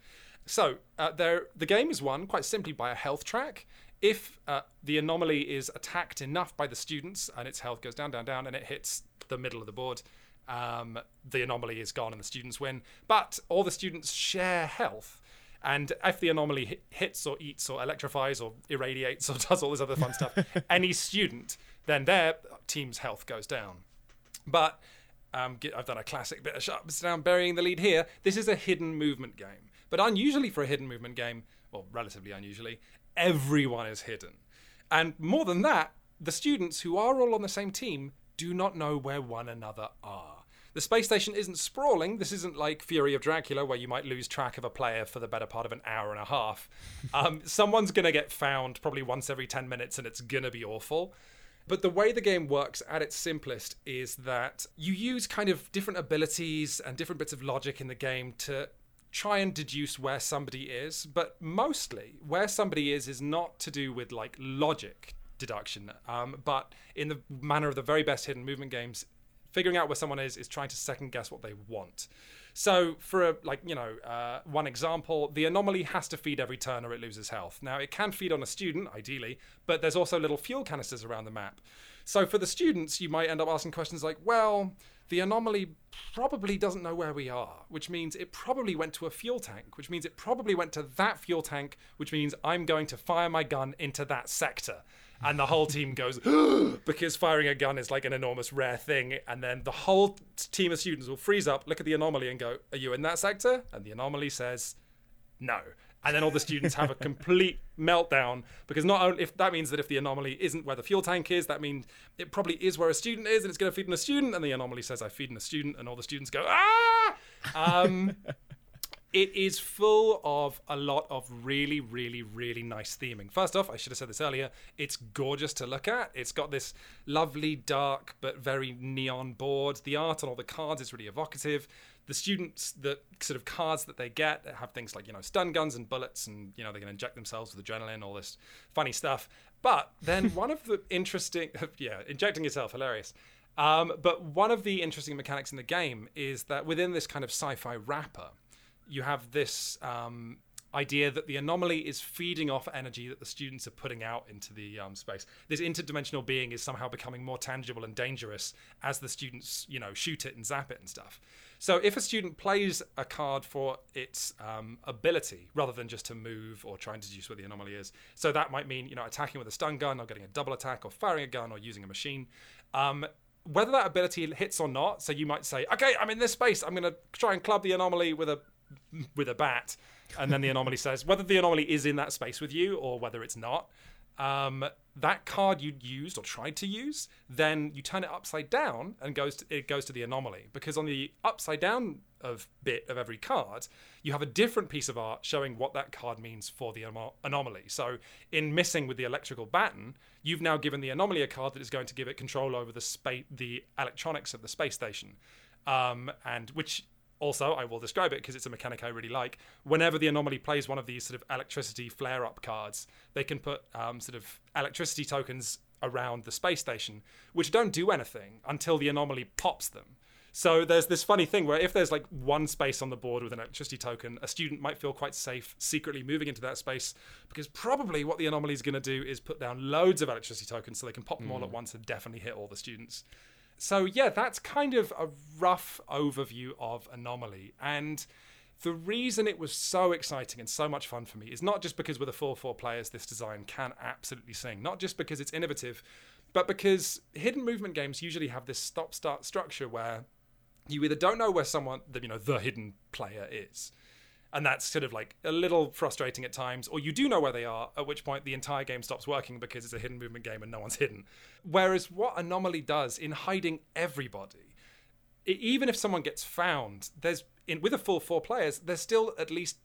So, uh, there, the game is won quite simply by a health track. If uh, the anomaly is attacked enough by the students and its health goes down, down, down, and it hits the middle of the board, um, the anomaly is gone and the students win. But all the students share health. And if the anomaly hits or eats or electrifies or irradiates or does all this other fun stuff, any student, then their team's health goes down. But um, I've done a classic bit of sharps down burying the lead here. This is a hidden movement game. But unusually for a hidden movement game, well, relatively unusually, everyone is hidden. And more than that, the students who are all on the same team do not know where one another are. The space station isn't sprawling. This isn't like Fury of Dracula, where you might lose track of a player for the better part of an hour and a half. Um, someone's going to get found probably once every 10 minutes, and it's going to be awful. But the way the game works at its simplest is that you use kind of different abilities and different bits of logic in the game to try and deduce where somebody is. But mostly, where somebody is is not to do with like logic deduction, um, but in the manner of the very best hidden movement games, figuring out where someone is is trying to second guess what they want. So, for a, like you know, uh, one example, the anomaly has to feed every turn or it loses health. Now, it can feed on a student, ideally, but there's also little fuel canisters around the map. So, for the students, you might end up asking questions like, "Well, the anomaly probably doesn't know where we are, which means it probably went to a fuel tank, which means it probably went to that fuel tank, which means I'm going to fire my gun into that sector." And the whole team goes because firing a gun is like an enormous rare thing. And then the whole team of students will freeze up look at the anomaly and go are you in that sector? And the anomaly says no. And then all the students have a complete meltdown because not only if that means that if the anomaly isn't where the fuel tank is that means it probably is where a student is and it's going to feed in a student. And the anomaly says i feed in a student. And all the students go ah! Um, it is full of a lot of really, really, really nice theming. First off, I should have said this earlier, it's gorgeous to look at. It's got this lovely, dark, but very neon board. The art on all the cards is really evocative. The students, the sort of cards that they get have things like, you know, stun guns and bullets, and, you know, they can inject themselves with adrenaline, all this funny stuff. But then one of the interesting, yeah, injecting yourself, hilarious. Um, but one of the interesting mechanics in the game is that within this kind of sci fi wrapper, you have this um, idea that the anomaly is feeding off energy that the students are putting out into the um, space. This interdimensional being is somehow becoming more tangible and dangerous as the students, you know, shoot it and zap it and stuff. So if a student plays a card for its um, ability rather than just to move or try and deduce where the anomaly is, so that might mean you know attacking with a stun gun or getting a double attack or firing a gun or using a machine. Um, whether that ability hits or not, so you might say, okay, I'm in this space. I'm going to try and club the anomaly with a with a bat, and then the anomaly says whether the anomaly is in that space with you or whether it's not. Um, that card you used or tried to use, then you turn it upside down and goes to, it goes to the anomaly because on the upside down of bit of every card, you have a different piece of art showing what that card means for the anomaly. So in missing with the electrical baton, you've now given the anomaly a card that is going to give it control over the space, the electronics of the space station, um, and which also, I will describe it because it's a mechanic I really like. Whenever the anomaly plays one of these sort of electricity flare up cards, they can put um, sort of electricity tokens around the space station, which don't do anything until the anomaly pops them. So there's this funny thing where if there's like one space on the board with an electricity token, a student might feel quite safe secretly moving into that space because probably what the anomaly is going to do is put down loads of electricity tokens so they can pop them mm. all at hmm. once and definitely hit all the students. So, yeah, that's kind of a rough overview of Anomaly. And the reason it was so exciting and so much fun for me is not just because with a 4 four players, this design can absolutely sing, not just because it's innovative, but because hidden movement games usually have this stop start structure where you either don't know where someone, you know, the hidden player is and that's sort of like a little frustrating at times or you do know where they are at which point the entire game stops working because it's a hidden movement game and no one's hidden whereas what anomaly does in hiding everybody even if someone gets found there's in with a full four players there's still at least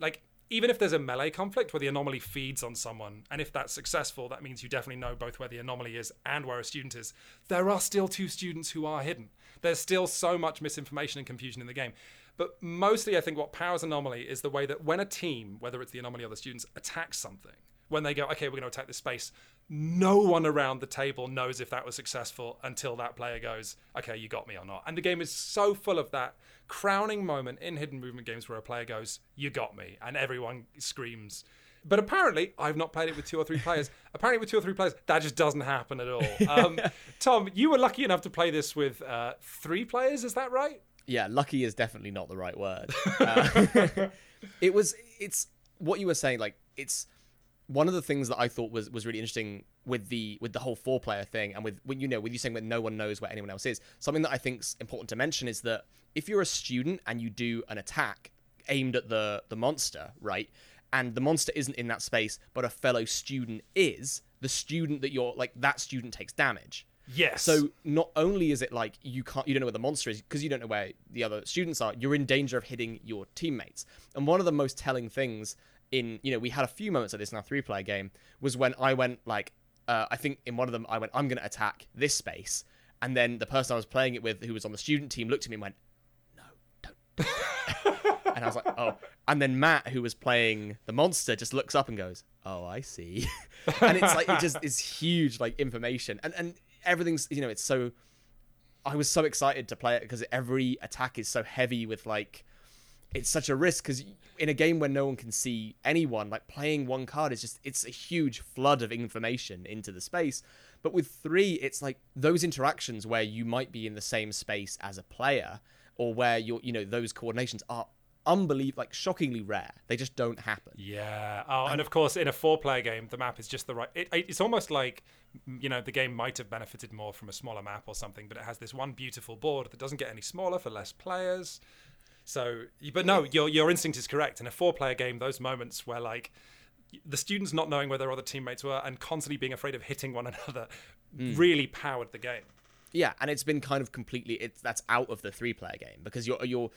like even if there's a melee conflict where the anomaly feeds on someone, and if that's successful, that means you definitely know both where the anomaly is and where a student is, there are still two students who are hidden. There's still so much misinformation and confusion in the game. But mostly, I think what powers Anomaly is the way that when a team, whether it's the Anomaly or the students, attacks something, when they go, okay, we're going to attack this space, no one around the table knows if that was successful until that player goes, okay, you got me or not. And the game is so full of that crowning moment in hidden movement games where a player goes, you got me, and everyone screams. But apparently, I've not played it with two or three players. apparently, with two or three players, that just doesn't happen at all. Um, Tom, you were lucky enough to play this with uh, three players, is that right? Yeah, lucky is definitely not the right word. Uh, it was. It's what you were saying. Like it's one of the things that I thought was was really interesting with the with the whole four player thing, and with when you know with you saying that no one knows where anyone else is. Something that I think's important to mention is that if you're a student and you do an attack aimed at the the monster, right, and the monster isn't in that space, but a fellow student is, the student that you're like that student takes damage. Yes. So not only is it like you can't you don't know where the monster is because you don't know where the other students are, you're in danger of hitting your teammates. And one of the most telling things in you know we had a few moments of this in our three player game was when I went like uh, I think in one of them I went I'm going to attack this space, and then the person I was playing it with who was on the student team looked at me and went, no, don't. and I was like, oh. And then Matt, who was playing the monster, just looks up and goes, oh, I see. and it's like it just is huge like information and and everything's you know it's so I was so excited to play it because every attack is so heavy with like it's such a risk because in a game where no one can see anyone like playing one card is just it's a huge flood of information into the space. But with three it's like those interactions where you might be in the same space as a player or where you're you know those coordinations are unbelievable like shockingly rare they just don't happen Yeah. Oh, and of course, in a four-player game, the map is just the right. It, it's almost like, you know, the game might have benefited more from a smaller map or something, but it has this one beautiful board that doesn't get any smaller for less players. So, but no, your your instinct is correct. In a four-player game, those moments where like the students not knowing where their other teammates were and constantly being afraid of hitting one another mm. really powered the game. Yeah, and it's been kind of completely it's that's out of the three player game because you're you're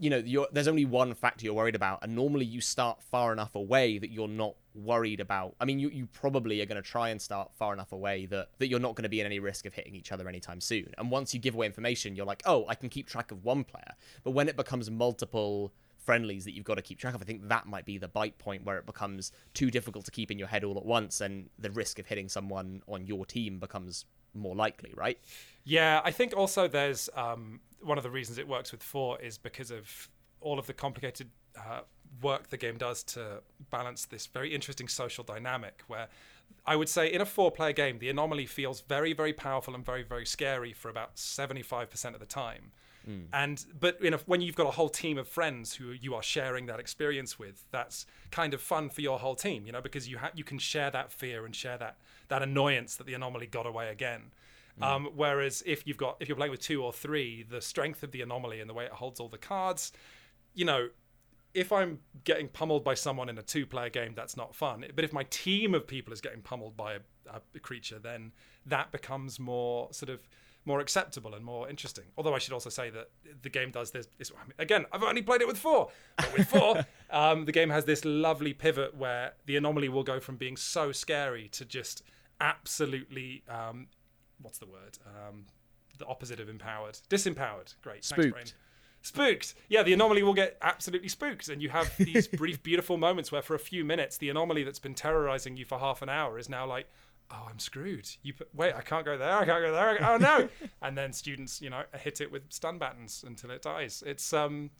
you know there's only one factor you're worried about and normally you start far enough away that you're not worried about I mean you, you probably are going to try and start far enough away that that you're not going to be in any risk of hitting each other anytime soon. And once you give away information you're like oh I can keep track of one player. But when it becomes multiple friendlies that you've got to keep track of I think that might be the bite point where it becomes too difficult to keep in your head all at once and the risk of hitting someone on your team becomes more likely right Yeah, I think also there's um, one of the reasons it works with four is because of all of the complicated uh, work the game does to balance this very interesting social dynamic. Where I would say in a four-player game, the anomaly feels very, very powerful and very, very scary for about seventy-five percent of the time. And but in a, when you've got a whole team of friends who you are sharing that experience with, that's kind of fun for your whole team, you know, because you ha- you can share that fear and share that that annoyance that the anomaly got away again. Um, whereas if you've got if you're playing with two or three, the strength of the anomaly and the way it holds all the cards, you know, if I'm getting pummeled by someone in a two-player game, that's not fun. But if my team of people is getting pummeled by a, a creature, then that becomes more sort of more acceptable and more interesting. Although I should also say that the game does this. this I mean, again, I've only played it with four, but with four, um, the game has this lovely pivot where the anomaly will go from being so scary to just absolutely um, what's the word? Um, the opposite of empowered, disempowered. Great, Thanks, Spooked. brain. Spooked. Yeah, the anomaly will get absolutely spooked, and you have these brief, beautiful moments where, for a few minutes, the anomaly that's been terrorizing you for half an hour is now like, "Oh, I'm screwed." You put, wait, I can't go there. I can't go there. Oh no! and then students, you know, hit it with stun battens until it dies. It's um,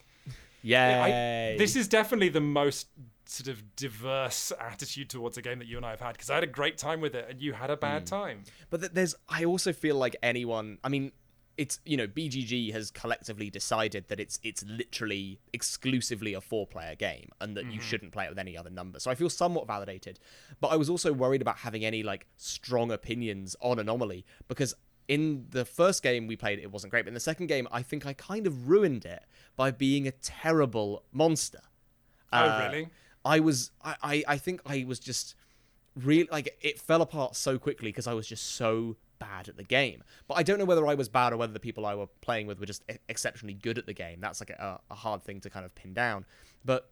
Yay. I, this is definitely the most sort of diverse attitude towards a game that you and I have had because I had a great time with it and you had a bad mm. time. But there's, I also feel like anyone. I mean, it's you know, BGG has collectively decided that it's it's literally exclusively a four-player game, and that you mm-hmm. shouldn't play it with any other number. So I feel somewhat validated. But I was also worried about having any like strong opinions on Anomaly because in the first game we played, it wasn't great. But in the second game, I think I kind of ruined it by being a terrible monster. Oh, Uh, really? I was I, I I think I was just really like it fell apart so quickly because I was just so bad at the game. But I don't know whether I was bad or whether the people I were playing with were just exceptionally good at the game. That's like a, a hard thing to kind of pin down. But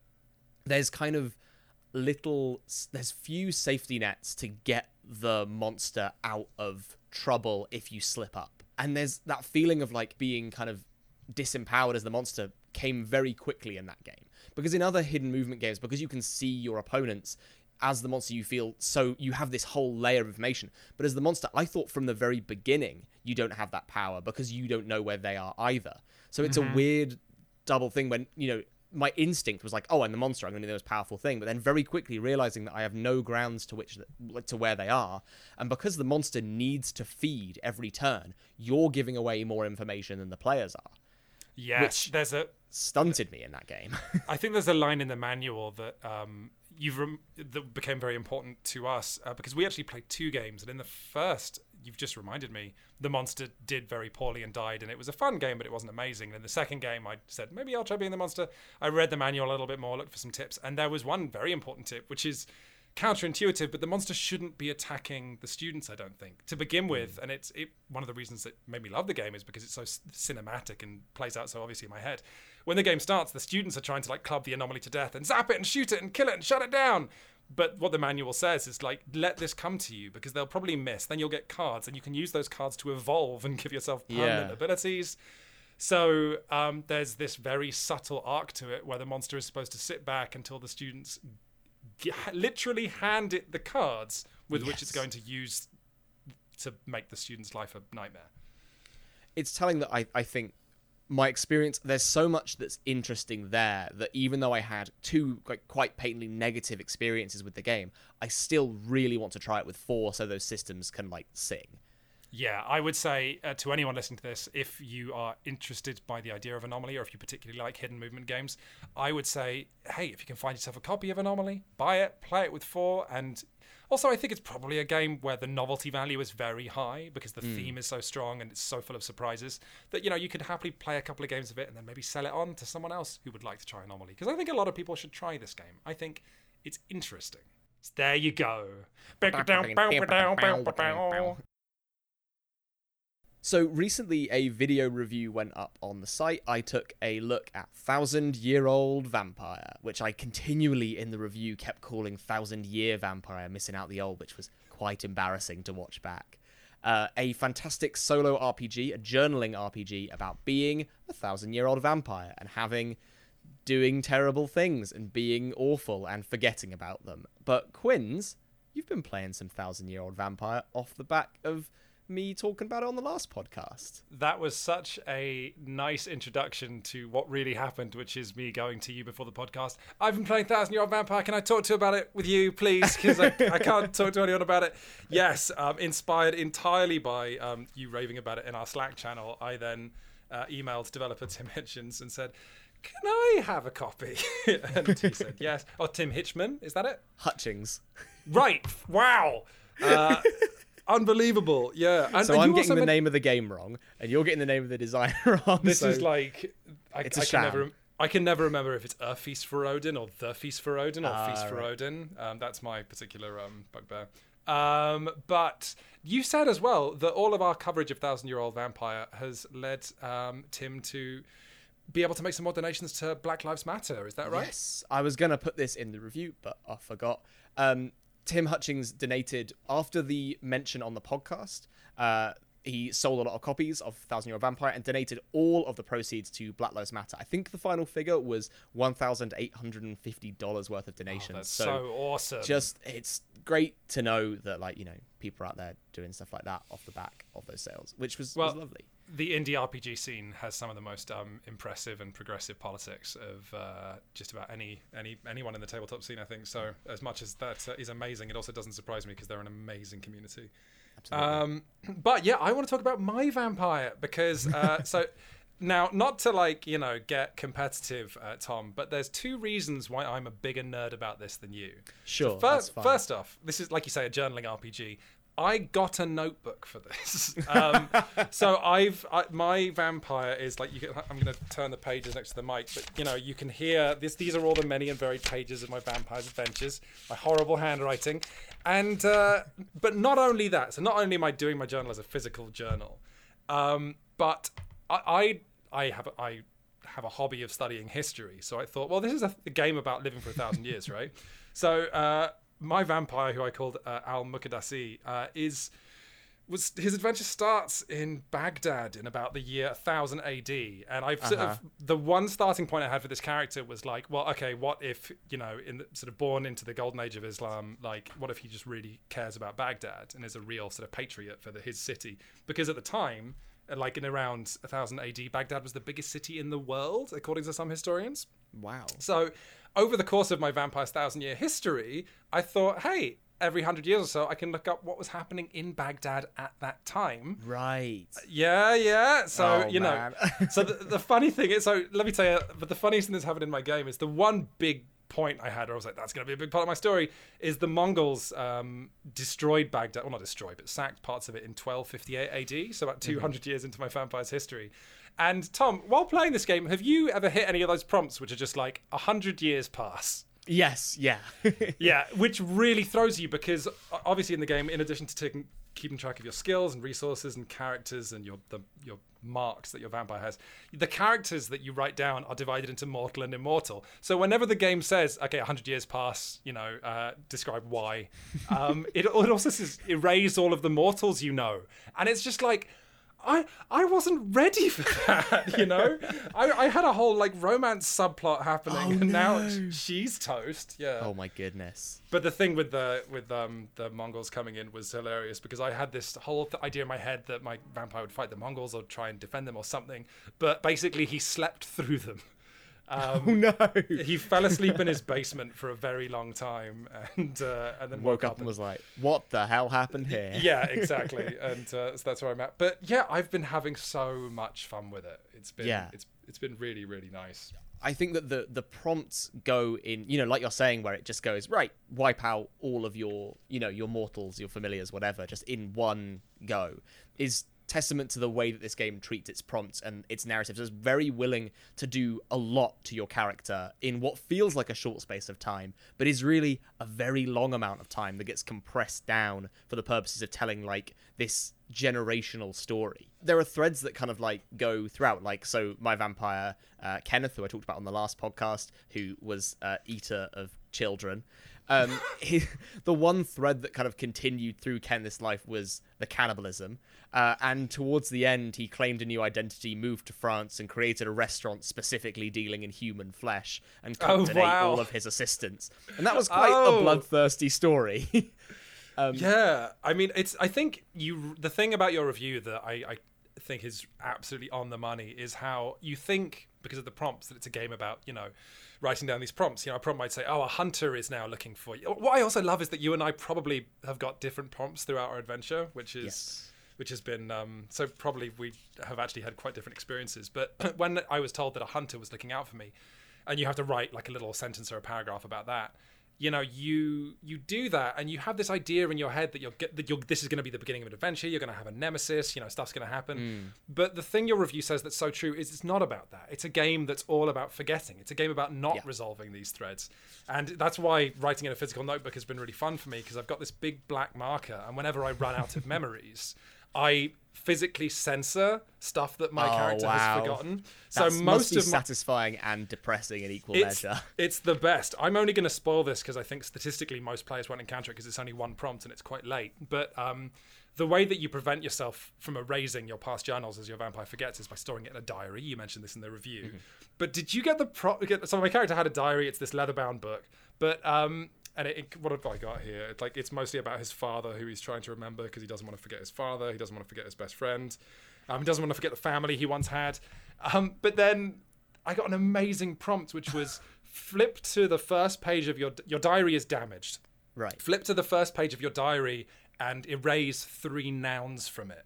there's kind of little there's few safety nets to get the monster out of trouble if you slip up. And there's that feeling of like being kind of disempowered as the monster came very quickly in that game. Because in other hidden movement games, because you can see your opponents, as the monster you feel so you have this whole layer of information but as the monster i thought from the very beginning you don't have that power because you don't know where they are either so it's Mm-hmm. a weird double thing when you know my instinct was like oh i'm the monster i'm going to do the most powerful thing. But then very quickly realizing that i have no grounds to which to where they are. And because the monster needs to feed every turn you're giving away more information than the players are. Yes, Which- there's a. stunted me in that game. I think there's a line in the manual that um, you've rem- that became very important to us uh, because we actually played two games, and in the first, you've just reminded me, the monster did very poorly and died, and it was a fun game, but it wasn't amazing. And in the second game, I said maybe I'll try being the monster. I read the manual a little bit more, looked for some tips, and there was one very important tip, which is counterintuitive, but the monster shouldn't be attacking the students. I don't think to begin with, and it's it. One of the reasons that made me love the game is because it's so s- cinematic and plays out so obviously in my head. When the game starts, the students are trying to like club the anomaly to death and zap it and shoot it and kill it and shut it down. But what the manual says is like, let this come to you because they'll probably miss. Then you'll get cards, and you can use those cards to evolve and give yourself permanent Yeah. abilities. So um, there's this very subtle arc to it where the monster is supposed to sit back until the students g- literally hand it the cards with which it's going to use to make the student's life a nightmare. it's telling that I, I think my experience there's so much that's interesting there that even though I had two like quite patently negative experiences with the game, I still really want to try it with four so those systems can like sing. Yeah, I would say uh, to anyone listening to this, if you are interested by the idea of Anomaly or if you particularly like hidden movement games, I would say, hey, if you can find yourself a copy of Anomaly, buy it, play it with four. And also, I think it's probably a game where the novelty value is very high because the hmm. theme is so strong and it's so full of surprises that, you know, you could happily play a couple of games of it and then maybe sell it on to someone else who would like to try Anomaly. Because I think a lot of people should try this game. I think it's interesting. So there you go. So recently, a video review went up on the site. I took a look at Thousand Year Old Vampire, which I continually in the review kept calling Thousand Year Vampire, missing out the old, which was quite embarrassing to watch back. Uh, a fantastic solo RPG, a journaling RPG about being a thousand year old vampire and having doing terrible things and being awful and forgetting about them. But Quinns, you've been playing some thousand year old vampire off the back of me talking about it on the last podcast. That was such a nice introduction to what really happened, which is me going to you before the podcast. I've been playing Thousand Year Old Vampire. Can I talk to you about it with you, please? Because I, I can't talk to anyone about it. Yes, um, inspired entirely by um, you raving about it in our Slack channel, I then uh, emailed developer Tim Hitchens and said, Can I have a copy? and he said, Yes. Oh, Tim Hitchman, is that it? Hutchings. Right. Wow. Uh, unbelievable. Yeah. And, So and I'm getting the men- name of the game wrong, and you're getting the name of the designer wrong. This so- is like I, It's a I can sham. never I can never remember if it's a feast for Odin or the feast for Odin or Ah, feast for right. Odin. Um, that's my particular um, bugbear. Um, but you said as well that all of our coverage of Thousand Year Old Vampire has led um, Tim to be able to make some more donations to Black Lives Matter. Is that right? Yes, I was gonna put this in the review, but I forgot. Um, Tim Hutchings donated after the mention on the podcast. Uh, he sold a lot of copies of Thousand Year Old Vampire and donated all of the proceeds to Black Lives Matter. I think the final figure was one thousand eight hundred and fifty dollars worth of donations. Oh, That's so, awesome. just it's great to know that like you know people are out there doing stuff like that off the back of those sales, which was, was Well, lovely. the indie RPG scene has some of the most um, impressive and progressive politics of uh, just about any any anyone in the tabletop scene. I think so. As much as that uh, amazing, it also doesn't surprise me because they're an amazing community. Um, but yeah, I want to talk about my vampire because uh, so. Now, not to like you know get competitive, uh, Tom, but there's two reasons why I'm a bigger nerd about this than you. Sure, Fir- that's fine. First off, this is like you say a journaling RPG. I got a notebook for this. Um, so I've I, my vampire is like you. Can, I'm going to turn the pages next to the mic, but you know you can hear this. These are all the many and varied pages of my vampire's adventures. My horrible handwriting, and uh, but not only that. So not only am I doing my journal as a physical journal, um, but I, I I have I have a hobby of studying history. So I thought, well, this is a, a game about living for a thousand years, right? So uh, my vampire, who I called uh, Al Mukadasi, uh, is was his adventure starts in Baghdad in about the year 1000 AD, and I've sort Uh-huh. of the one starting point I had for this character was like, well, okay, what if you know, in the, sort of born into the golden age of Islam, like, what if he just really cares about Baghdad and is a real sort of patriot for the, his city? Because at the time, uh, like in around 1000 AD, Baghdad was the biggest city in the world, according to some historians. Wow. So, over the course of my Vampire's thousand year history, I thought, hey, every hundred years or so, I can look up what was happening in Baghdad at that time. Right. Yeah, yeah. So Oh, you know, so the, the funny thing is, so let me tell you, but the funniest thing that's happened in my game is the one big point I had, where I was like, that's going to be a big part of my story, is the Mongols um, destroyed Baghdad, well, not destroyed, but sacked parts of it in 1258 AD, so about 200 years into my vampire's history. And Tom, while playing this game, have you ever hit any of those prompts which are just like 100 years pass? Yes. Yeah. Yeah, which really throws you because obviously in the game, in addition to taking keeping track of your skills and resources and characters and your the, your marks that your vampire has, the characters that you write down are divided into mortal and immortal. So whenever the game says, "Okay, 100 years pass," you know, uh, describe why, um, it, it also says erase all of the mortals you know, and it's just like. I I wasn't ready for that, you know. I, I had a whole like romance subplot happening, Oh, and now no. she's toast. Yeah. oh my goodness. But the thing with the with um the Mongols coming in was hilarious because I had this whole th- idea in my head that my vampire would fight the Mongols or try and defend them or something. But basically, he slept through them. Um, Oh no. he fell asleep in his basement for a very long time, and uh, and then Woke up and was like, "What the hell happened here?" yeah, exactly, and uh, so that's where I'm at. But yeah, I've been having so much fun with it. It's been Yeah. it's it's been really really nice. I think that the the prompts go in, you know, like you're saying, where it just goes right, wipe out all of your, you know, your mortals, your familiars, whatever, just in one go, is testament to the way that this game treats its prompts and its narratives. It's very willing to do a lot to your character in what feels like a short space of time, but is really a very long amount of time that gets compressed down for the purposes of telling like this generational story. There are threads that kind of like go throughout. Like, so my vampire, uh, Kenneth, who I talked about on the last podcast, who was uh, eater of children. Um, he, the one thread that kind of continued through Kenneth's life was the cannibalism. Uh, and towards the end, he claimed a new identity, moved to France, and created a restaurant specifically dealing in human flesh and cooked Oh, wow. all of his assistants. And that was quite Oh. a bloodthirsty story. Yeah, I mean, it's. I think you. The thing about your review that I, I think is absolutely on the money is how you think because of the prompts that it's a game about you know writing down these prompts. You know, a prompt might say, "Oh, a hunter is now looking for you." What I also love is that you and I probably have got different prompts throughout our adventure, which is. Yes. Which has been um, so probably we have actually had quite different experiences. But when I was told that a hunter was looking out for me, and you have to write like a little sentence or a paragraph about that, you know you you do that and you have this idea in your head that you're get that you're this is going to be the beginning of an adventure you're going to have a nemesis you know stuff's going to happen but the thing your review says that's so true is it's not about that it's a game that's all about forgetting it's a game about not Yeah. resolving these threads and that's why writing in a physical notebook has been really fun for me because i've got this big black marker and whenever i run out of memories i physically censor stuff that my Oh, character wow. has forgotten so That's, most of my satisfying and depressing in equal it's, measure. it's the best. I'm only going to spoil this because I think statistically most players won't encounter it because it's only one prompt and it's quite late. But um, the way that you prevent yourself from erasing your past journals as your vampire forgets is by storing it in a diary. You mentioned this in the review. Mm-hmm. But did you get the pro? Get, so my character had a diary. It's this leather-bound book, but um, and it, it- what have I got here? It's like it's mostly about his father, who he's trying to remember because he doesn't want to forget his father. He doesn't want to forget his best friend. Um, he doesn't want to forget the family he once had. Um, but then I got an amazing prompt, which was flip to the first page of your your diary is damaged. Right. Flip to the first page of your diary and erase three nouns from it.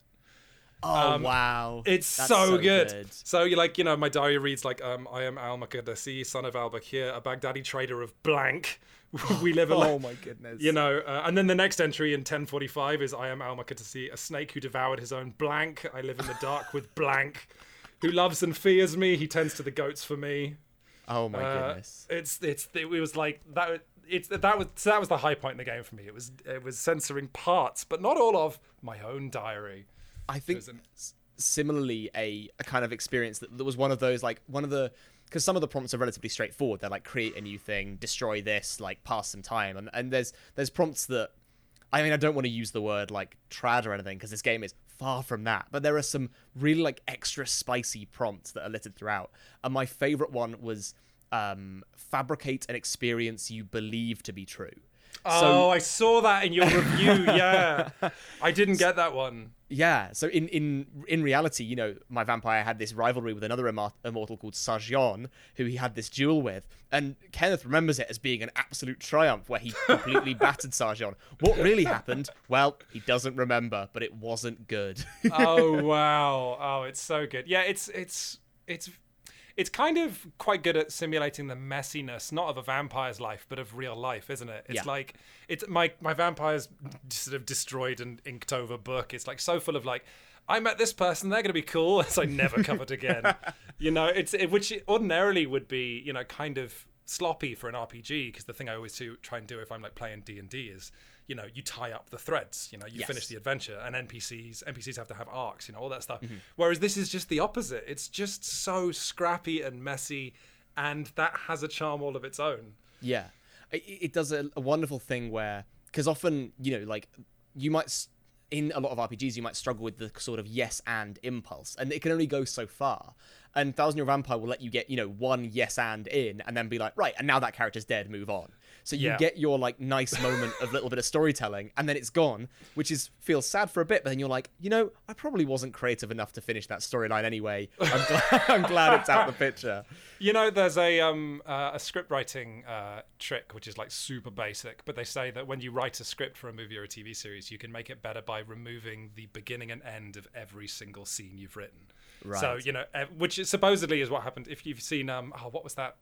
Oh wow. Um, It's That's so, good. good. So you're like, you know, my diary reads like, um, I am Al Makadasi, son of Al Bakir, a Baghdadi trader of blank. we live alone. Oh my goodness. you know, uh, and then the next entry in 1045 is I am Al Makadasi, a snake who devoured his own blank. I live in the dark with blank. Who loves and fears me? He tends to the goats for me. Oh my Uh, goodness. It's it's it was like that. It's that was so that was the high point in the game for me. It was it was censoring parts, but not all of my own diary. I think an- similarly a, a kind of experience that, that was one of those like one of the because some of the prompts are relatively straightforward. They're like create a new thing, destroy this, like pass some time, and and there's there's prompts that I mean, I don't want to use the word like trad or anything because this game is far from that. But there are some really like extra spicy prompts that are littered throughout. And my favorite one was um, fabricate an experience you believe to be true. Oh, I saw that in your review. Yeah, I didn't get that one. Yeah, so in in in reality, you know, my vampire had this rivalry with another immortal called Sargon, who he had this duel with, and Kenneth remembers it as being an absolute triumph where he completely battered Sargon. What really happened? Well, he doesn't remember, but it wasn't good. oh wow! Oh, it's so good. Yeah, it's it's it's it's kind of quite good at simulating the messiness, not of a vampire's life, but of real life, isn't it? It's Yeah. like it's my my vampire's sort of destroyed and inked over book. It's like so full of like. I met this person; they're going to be cool. It's like never covered again. you know, it's it, which ordinarily would be you know kind of sloppy for an RPG because the thing I always do try and do if I'm like playing D and D is you know you tie up the threads. You know, you Yes. finish the adventure, and NPCs NPCs have to have arcs. You know, all that stuff. Mm-hmm. Whereas this is just the opposite. It's just so scrappy and messy, and that has a charm all of its own. Yeah, it, it does a, a wonderful thing where because often you know like you might in a lot of RPGs you might struggle with the sort of yes and impulse, and it can only go so far. And Thousand Year Vampire will let you get you know one yes and in, and then be like right, and now that character's dead, move on. So you Yeah. get your like nice moment of little bit of storytelling, and then it's gone, which is feels sad for a bit. But then you're like, you know, I probably wasn't creative enough to finish that storyline anyway. I'm glad, I'm glad it's out the picture. You know, there's a um uh, a script writing uh, trick which is like super basic, but they say that when you write a script for a movie or a TV series, you can make it better by removing the beginning and end of every single scene you've written. Right. So you know, which is supposedly is what happened. If you've seen um, oh, what was that?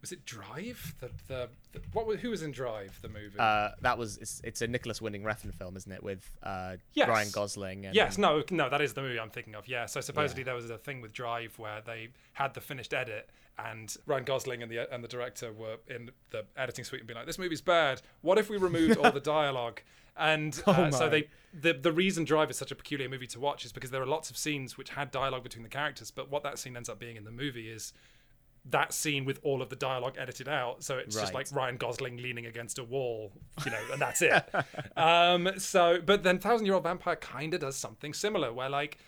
Was it Drive? The the, the what? Who was in Drive? The movie. Uh, that was it's, it's a Nicolas Winding Refn film, isn't it, with uh, Yes. Ryan Gosling? And, Yes, no, no, that is the movie I'm thinking of. Yeah, so supposedly there was a thing with Drive where they had the finished edit, and Ryan Gosling and the and the director were in the editing suite and being like, "This movie's bad. What if we removed all the dialogue?" And uh, Oh so they the the reason Drive is such a peculiar movie to watch is because there are lots of scenes which had dialogue between the characters, but what that scene ends up being in the movie is that scene with all of the dialogue edited out. So it's just like Ryan Gosling leaning against a wall, you know, and that's it. um, so, but then Thousand Year Old Vampire kind of does something similar where, like,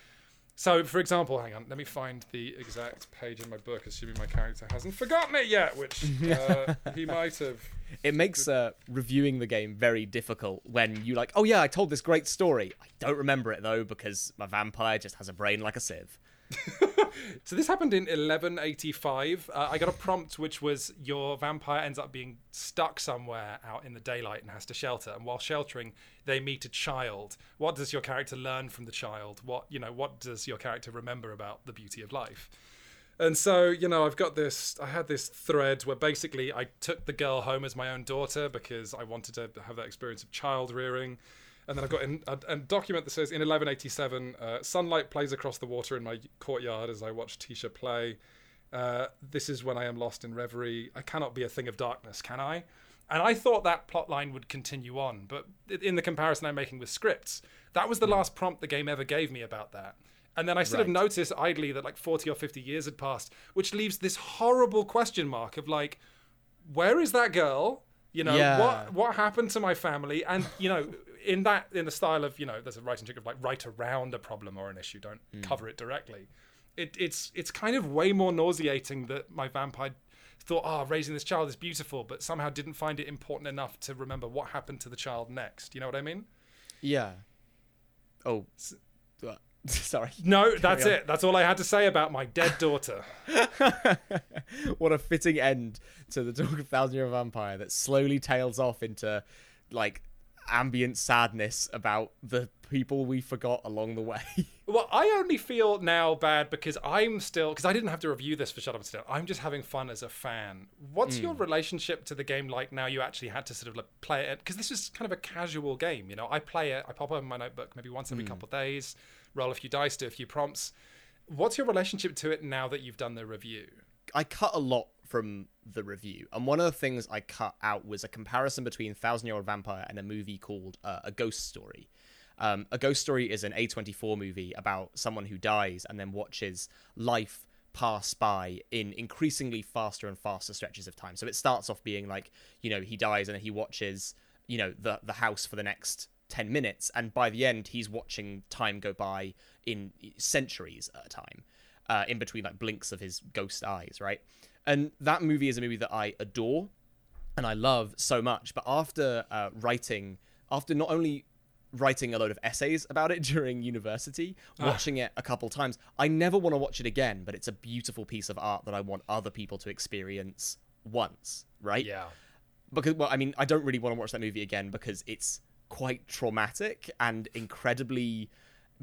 so for example, hang on, let me find the exact page in my book, assuming my character hasn't forgotten it yet, which uh, he might have. It makes uh, reviewing the game very difficult when you like, oh yeah, I told this great story. I don't remember it though because my vampire just has a brain like a sieve. So this happened in 1185. Uh, I got a prompt which was your vampire ends up being stuck somewhere out in the daylight and has to shelter. And while sheltering, they meet a child. What does your character learn from the child? What you know? What does your character remember about the beauty of life? And so, you know, I've got this. I had this thread where basically I took the girl home as my own daughter because I wanted to have that experience of child rearing. And then I've got in, a, a document that says in 1187, uh, sunlight plays across the water in my courtyard as I watch Tisha play. Uh, this is when I am lost in reverie. I cannot be a thing of darkness, can I? And I thought that plot line would continue on, but in the comparison I'm making with scripts, that was the last prompt the game ever gave me about that. And then I sort of noticed idly that like 40 or 50 years had passed, which leaves this horrible question mark of like, where is that girl? You know, Yeah. what what happened to my family? And you know, in that in the style of you know, there's a writing trick of like write around a problem or an issue, don't cover it directly. It, it's it's kind of way more nauseating that my vampire thought, oh, raising this child is beautiful, but somehow didn't find it important enough to remember what happened to the child next. You know what I mean? Yeah. Oh, s- uh, sorry. No, that's on. it. That's all I had to say about my dead daughter. what a fitting end to the talk of Thousand Year Vampire that slowly tails off into like ambient sadness about the people we forgot along the way. Well, I only feel now bad because I'm still because I didn't have to review this for Shut Up and Still. I'm just having fun as a fan. What's your hmm. relationship to the game like now? You actually had to sort of like play it because this is kind of a casual game. You know, I play it. I pop open my notebook maybe once every hmm. couple of days, roll a few dice, do a few prompts. What's your relationship to it now that you've done the review? I cut a lot from the review, and one of the things I cut out was a comparison between Thousand Year Old Vampire and a movie called uh, A Ghost Story. Um, a Ghost Story is an A24 movie about someone who dies and then watches life pass by in increasingly faster and faster stretches of time. So it starts off being like, you know, he dies and he watches, you know the the house for the next 10 minutes and by the end he's watching time go by in centuries at a time uh, in between like blinks of his ghost eyes right and that movie is a movie that i adore and i love so much. But after uh, writing after not only writing a load of essays about it during university watching it a couple times i never want to watch it again but it's a beautiful piece of art that i want other people to experience once right? Yeah. because well i mean i don't really want to watch that movie again because it's quite traumatic and incredibly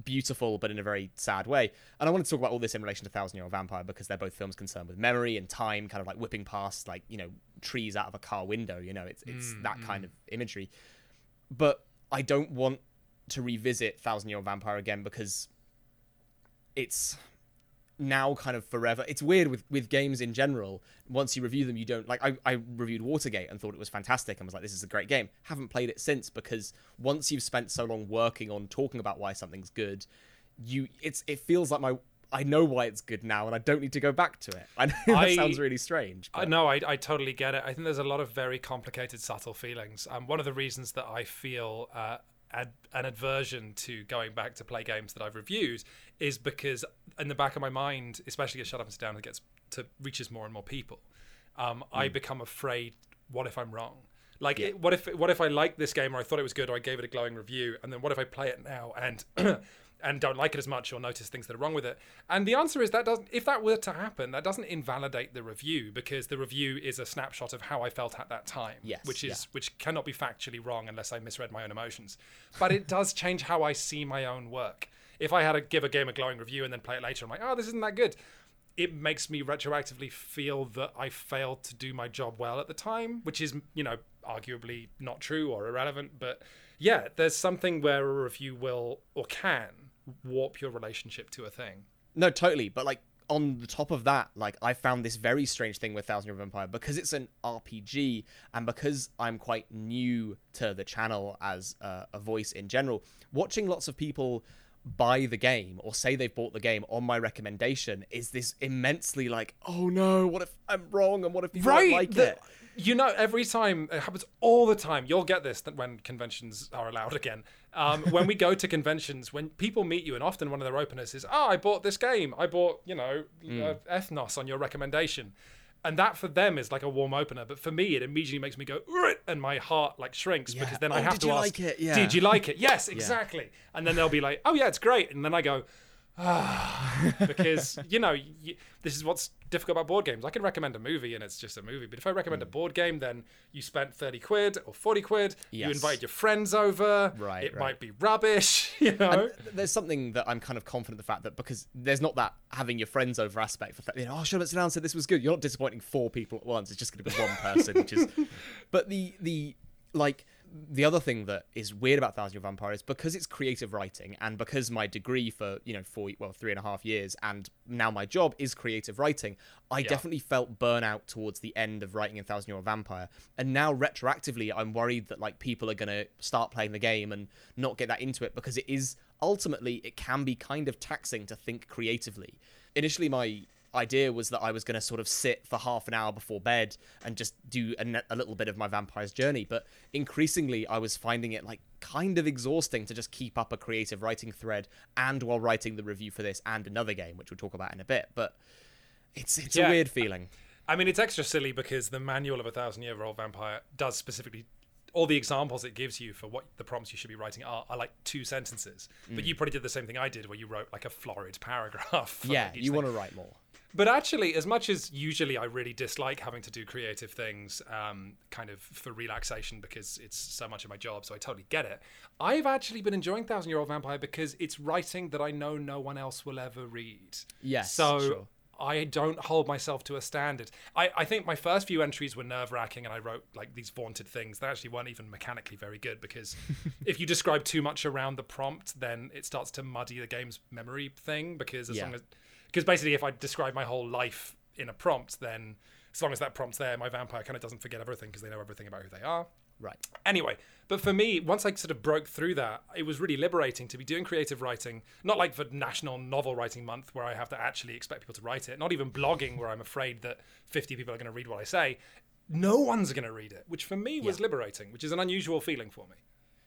beautiful but in a very sad way. And i want to talk about all this in relation to thousand year old vampire because they're both films concerned with memory and time kind of like whipping past like you know trees out of a car window you know it's it's mm, that mm. kind of imagery. But i don't want to revisit thousand year old vampire again because it's now kind of forever. It's weird with with games in general. Once you review them, you don't like. I, I reviewed Watergate and thought it was fantastic and was like, this is a great game. Haven't played it since because once you've spent so long working on talking about why something's good, you it's it feels like my. I know why it's good now, and I don't need to go back to it. I know that I- sounds really strange. I but- no, I, I totally get it. I think there's a lot of very complicated, subtle feelings. Um, one of the reasons that I feel uh, ad, an aversion to going back to play games that I've reviewed is because in the back of my mind, especially as Shut Up and Sit Down, it gets to reaches more and more people. Um, I become afraid. What if I'm wrong? Like, it, what if what if I like this game or I thought it was good or I gave it a glowing review, and then what if I play it now and and don't like it as much or notice things that are wrong with it? And the answer is that doesn't. If that were to happen, that doesn't invalidate the review because the review is a snapshot of how I felt at that time. Yes, which is yeah. which cannot be factually wrong unless I misread my own emotions. But it does change how I see my own work. If I had to give a game a glowing review and then play it later, I'm like, oh, this isn't that good. It makes me retroactively feel that I failed to do my job well at the time, which is, you know, arguably not true or irrelevant. But yeah, there's something where a review will or can warp your relationship to a thing. No, totally. But like on the top of that, like I found this very strange thing with Thousand Year Old Vampire because it's an RPG and because I'm quite new to the channel as a voice in general. Watching lots of people buy the game or say they've bought the game on my recommendation is this immensely like, oh no, what if I'm wrong and what if people don't like the- it? You know, every time it happens all the time. You'll get this that when conventions are allowed again. Um, when we go to conventions, when people meet you, and often one of their openers is, "Oh, I bought this game. I bought, you know, Hmm. uh, Ethnos on your recommendation." And that for them is like a warm opener, but for me, it immediately makes me go, and my heart like shrinks because then I Oh, have did to you ask, like it? Yeah. "Did you like it?" Yes, exactly. And then they'll be like, "Oh yeah, it's great," and then I go, because you know y this is what's difficult about board games. I can recommend a movie and it's just a movie, but if I recommend a mm. board game, then you spent thirty quid or forty quid. You Yes. invited your friends over. Right, It right. might be rubbish. You know. And there's something that I'm kind of confident the fact that because there's not that having your friends over aspect for that, you know, oh, shut up, sit down, and said this was good. You're not disappointing four people at once. It's just going to be one person, which is. But the the like the other thing that is weird about Thousand Year Vampire is because it's creative writing and because my degree for you know four well three and a half years and now my job is creative writing, I definitely felt burnout towards the end of writing in Thousand Year Vampire, and now retroactively I'm worried that like people are gonna start playing the game and not get that into it because it is ultimately it can be kind of taxing to think creatively. Initially, my idea was that I was going to sort of sit for half an hour before bed and just do a, ne- a little bit of my vampire's journey. But increasingly, I was finding it like kind of exhausting to just keep up a creative writing thread and while writing the review for this and another game, which we'll talk about in a bit. But it's it's Yeah. a weird feeling. I mean, it's extra silly because the manual of a thousand year old vampire does specifically. All the examples it gives you for what the prompts you should be writing are, are like two sentences. Mm. But you probably did the same thing I did, where you wrote like a florid paragraph. Yeah, you thing. want to write more. But actually, as much as usually I really dislike having to do creative things, um, kind of for relaxation because it's so much of my job, so I totally get it. I've actually been enjoying Thousand Year Old Vampire because it's writing that I know no one else will ever read. Yes, So sure. I don't hold myself to a standard. I, I think my first few entries were nerve wracking and I wrote like these vaunted things that actually weren't even mechanically very good because if you describe too much around the prompt, then it starts to muddy the game's memory thing because as Yeah. long as because basically if I describe my whole life in a prompt, then as long as that prompt's there, my vampire kind of doesn't forget everything because they know everything about who they are. Right. Anyway, but for me, once I sort of broke through that, it was really liberating to be doing creative writing, not like for National Novel Writing Month where I have to actually expect people to write it, not even blogging where I'm afraid that 50 people are going to read what I say. no one's going to read it, which for me was liberating, which is an unusual feeling for me.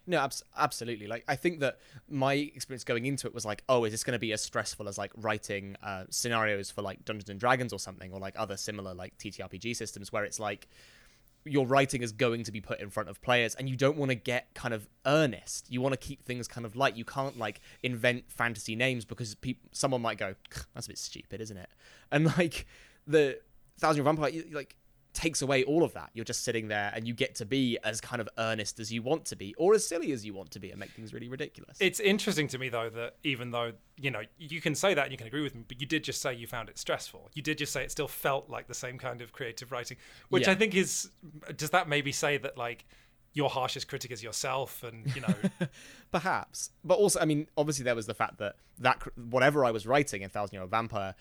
No, abs- absolutely. Like I think that my experience going into it was like, oh, is this going to be as stressful as like writing uh, scenarios for like Dungeons and Dragons or something, or like other similar like TTRPG systems where it's like your writing is going to be put in front of players and you don't want to get kind of earnest. You want to keep things kind of light. You can't like invent fantasy names because someone might go that's a bit stupid isn't it? And like the thousand vampire like takes away all of that. You're just sitting there and you get to be as kind of earnest as you want to be or as silly as you want to be and make things really ridiculous. It's interesting to me though that even though, you know, you can say that and you can agree with me, but you did just say you found it stressful. You did just say it still felt like the same kind of creative writing, which Yeah. I think is does that maybe say that like your harshest critic is yourself and, you know, Perhaps, but also, I mean, obviously there was the fact that that whatever I was writing in Thousand Year Old Vampire,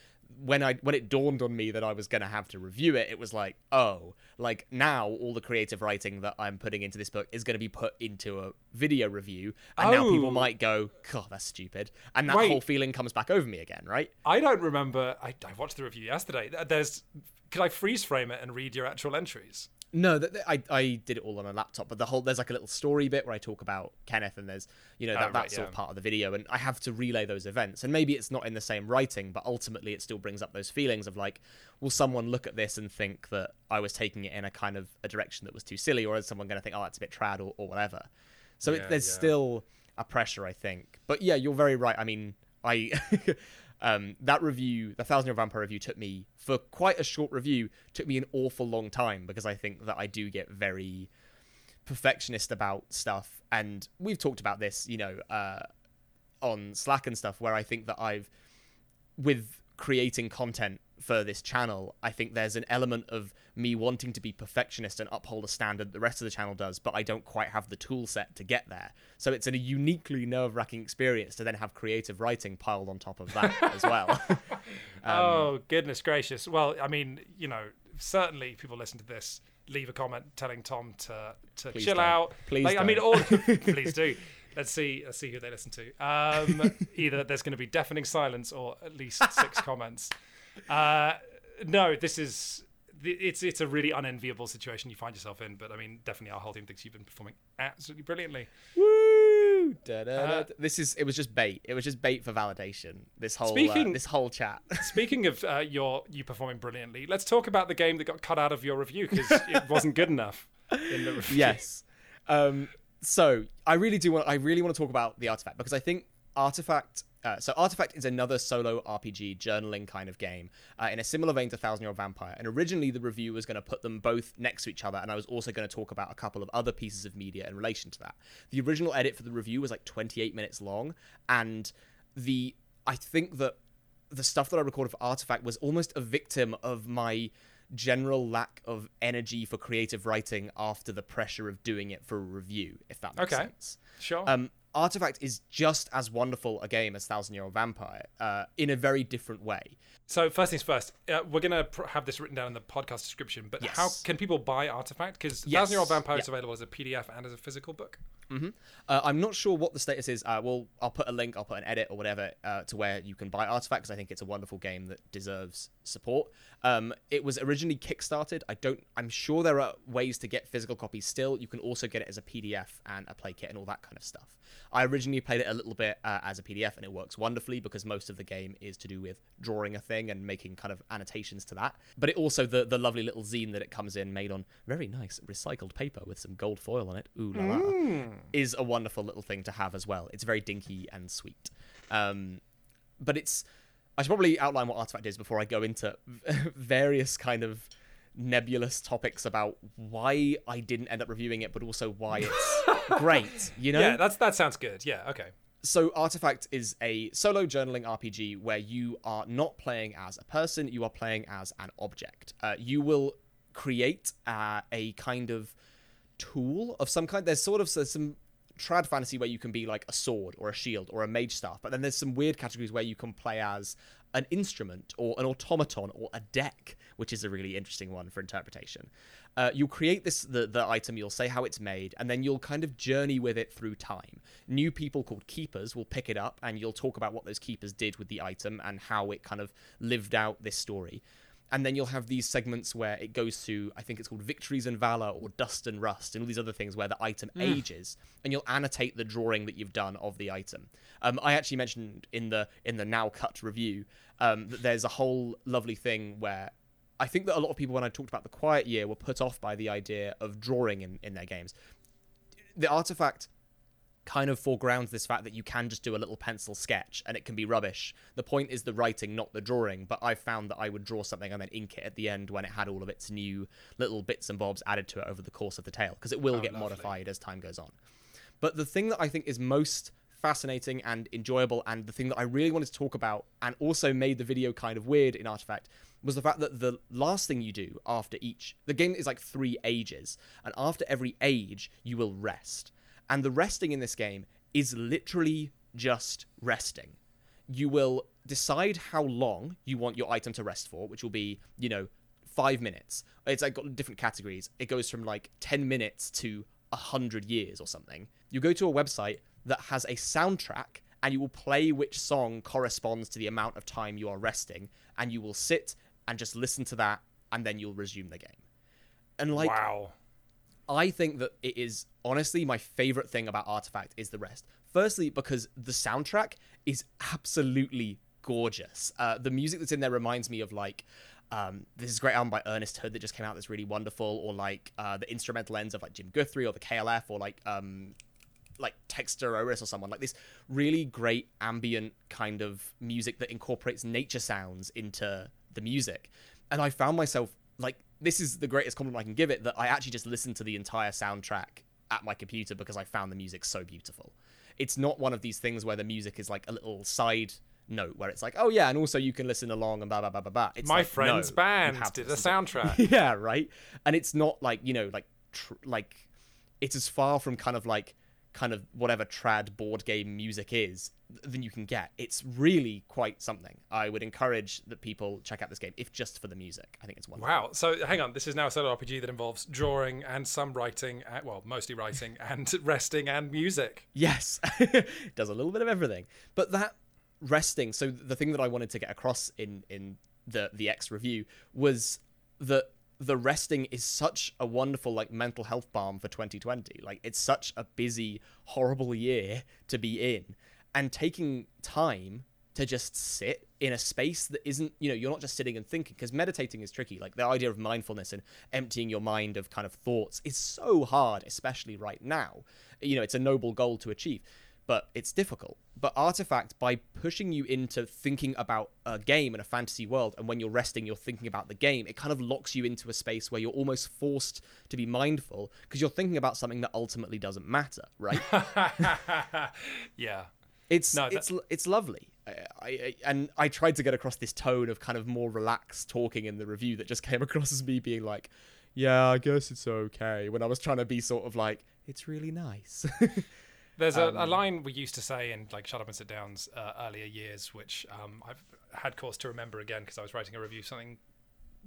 when I when it dawned on me that I was going to have to review it, it was like, oh, like now all the creative writing that I'm putting into this book is going to be put into a video review, and now Oh. people might go, God, that's stupid, and that Wait. whole feeling comes back over me again, right? I don't remember I, I watched the review yesterday. There's could I freeze frame it and read your actual entries? No, that, that- I I did it all on a laptop, but the whole there's like a little story bit where I talk about Kenneth, and there's you know oh, that, right, that's all yeah. part of the video, and I have to relay those events, and maybe it's not in the same writing, but ultimately it still brings up those feelings of like, will someone look at this and think that I was taking it in a kind of a direction that was too silly, or is someone going to think, oh, that's a bit trad or, or whatever? So Yeah, it, there's yeah. still a pressure, I think. But yeah, you're very right. I mean, I um, that review, the Thousand Year Vampire review, took me for quite a short review. Took me an awful long time because I think that I do get very perfectionist about stuff, and we've talked about this, you know, uh, on Slack and stuff, where I think that I've with creating content for this channel, I think there's an element of me wanting to be perfectionist and uphold a standard the rest of the channel does, but I don't quite have the tool set to get there. So it's a uniquely nerve wracking experience to then have creative writing piled on top of that as well. Um, oh goodness gracious! Well, I mean, you know, certainly people listen to this. Leave a comment telling Tom to to chill don't. out. Please like, I mean, all please do. Let's see. Let's see who they listen to. Um, either there's going to be deafening silence or at least six comments. Uh, no, this is it's it's a really unenviable situation you find yourself in. But I mean, definitely our whole team thinks you've been performing absolutely brilliantly. Woo! Uh, this is it was just bait. It was just bait for validation. This whole Speaking- uh, this whole chat. Speaking of uh, your you performing brilliantly, let's talk about the game that got cut out of your review because it wasn't good enough in the review. yes. Um, so I really do want. I really want to talk about the artifact because I think artifact. Uh, so artifact is another solo RPG journaling kind of game uh, in a similar vein to Thousand Year Old Vampire. And originally the review was going to put them both next to each other, and I was also going to talk about a couple of other pieces of media in relation to that. The original edit for the review was like 28 minutes long, and the I think that the stuff that I recorded for Artifact was almost a victim of my general lack of energy for creative writing after the pressure of doing it for a review, if that makes Okay. sense. Sure. Um, Artifact is just as wonderful a game as Thousand Year Old Vampire, uh, in a very different way. So first things first, uh, we're gonna pr- have this written down in the podcast description. But how can people buy Artifact? Because Yes. Thousand Year Old Vampire is available as a PDF and as a physical book. Uh, I'm not sure what the status is. Uh, well, I'll put a link, I'll put an edit or whatever uh, to where you can buy Artifact because I think it's a wonderful game that deserves support. Um, it was originally kickstarted. I don't. I'm sure there are ways to get physical copies still. You can also get it as a PDF and a play kit and all that kind of stuff. I originally played it a little bit uh, as a PDF and it works wonderfully because most of the game is to do with drawing a thing and making kind of annotations to that. But it also the the lovely little zine that it comes in made on very nice recycled paper with some gold foil on it. Ooh la la is a wonderful little thing to have as well. It's very dinky and sweet. Um, but it's. I should probably outline what Artifact is before I go into various kind of nebulous topics about why I didn't end up reviewing it, but also why it's great. You know? Yeah, that's that sounds good. Yeah, okay. so Artifact is a solo journaling RPG where you are not playing as a person, you are playing as an object. Uh, you will create uh, a kind of tool of some kind. There's sort of some trad fantasy where you can be like a sword or a shield or a mage staff, but then there's some weird categories where you can play as an instrument or an automaton or a deck, which is a really interesting one for interpretation. Uh, you'll create this the, the item, you'll say how it's made, and then you'll kind of journey with it through time. New people called keepers will pick it up, and you'll talk about what those keepers did with the item and how it kind of lived out this story. And then you'll have these segments where it goes to I think it's called Victories and Valor or Dust and Rust and all these other things where the item ages and you'll annotate the drawing that you've done of the item. Um, I actually mentioned in the in the now cut review um, that there's a whole lovely thing where I think that a lot of people when I talked about the quiet year were put off by the idea of drawing in, in their games. The artifact kind of foregrounds this fact that you can just do a little pencil sketch and it can be rubbish. The point is the writing, not the drawing. But I found that I would draw something and then ink it at the end when it had all of its new little bits and bobs added to it over the course of the tale because it will oh, get lovely. modified as time goes on. But the thing that I think is most fascinating and enjoyable, and the thing that I really wanted to talk about, and also made the video kind of weird in Artifact, was the fact that the last thing you do after each, the game is like three ages, and after every age, you will rest. And the resting in this game is literally just resting. You will decide how long you want your item to rest for, which will be, you know, five minutes. It's like got different categories. It goes from like 10 minutes to 100 years or something. You go to a website that has a soundtrack and you will play which song corresponds to the amount of time you are resting and you will sit and just listen to that and then you'll resume the game. And like wow. I think that it is honestly my favorite thing about Artifact is the rest. Firstly, because the soundtrack is absolutely gorgeous. Uh, the music that's in there reminds me of like um, this is a great album by Ernest Hood that just came out that's really wonderful, or like uh, the instrumental ends of like Jim Guthrie or the KLF or like um, like Texter Oris or someone like this really great ambient kind of music that incorporates nature sounds into the music. And I found myself like this is the greatest compliment I can give it that I actually just listened to the entire soundtrack at my computer because I found the music so beautiful. It's not one of these things where the music is like a little side note where it's like, oh yeah, and also you can listen along and blah blah blah blah blah. It's My like, friend's no, band did a soundtrack. yeah, right. And it's not like you know, like tr- like it's as far from kind of like kind of whatever trad board game music is th- than you can get. It's really quite something. I would encourage that people check out this game if just for the music. I think it's wonderful. Wow. So hang on. This is now a solo RPG that involves drawing and some writing, uh, well, mostly writing and resting and music. Yes, it does a little bit of everything. But that resting. So the thing that I wanted to get across in in the the X review was that the resting is such a wonderful like mental health balm for 2020. Like it's such a busy, horrible year to be in, and taking time to just sit in a space that isn't you know you're not just sitting and thinking because meditating is tricky. Like the idea of mindfulness and emptying your mind of kind of thoughts is so hard especially right now. You know it's a noble goal to achieve but it's difficult. But Artifact, by pushing you into thinking about a game in a fantasy world, and when you're resting, you're thinking about the game, it kind of locks you into a space where you're almost forced to be mindful because you're thinking about something that ultimately doesn't matter, right? yeah. It's No, that- it's it's lovely. I, I, and I tried to get across this tone of kind of more relaxed talking in the review that just came across as me being like, "Yeah, I guess it's okay." When I was trying to be sort of like, "It's really nice." There's a, Um, a line we used to say in like Shut Up and Sit Down's uh, earlier years, which um, I've had cause to remember again because I was writing a review of something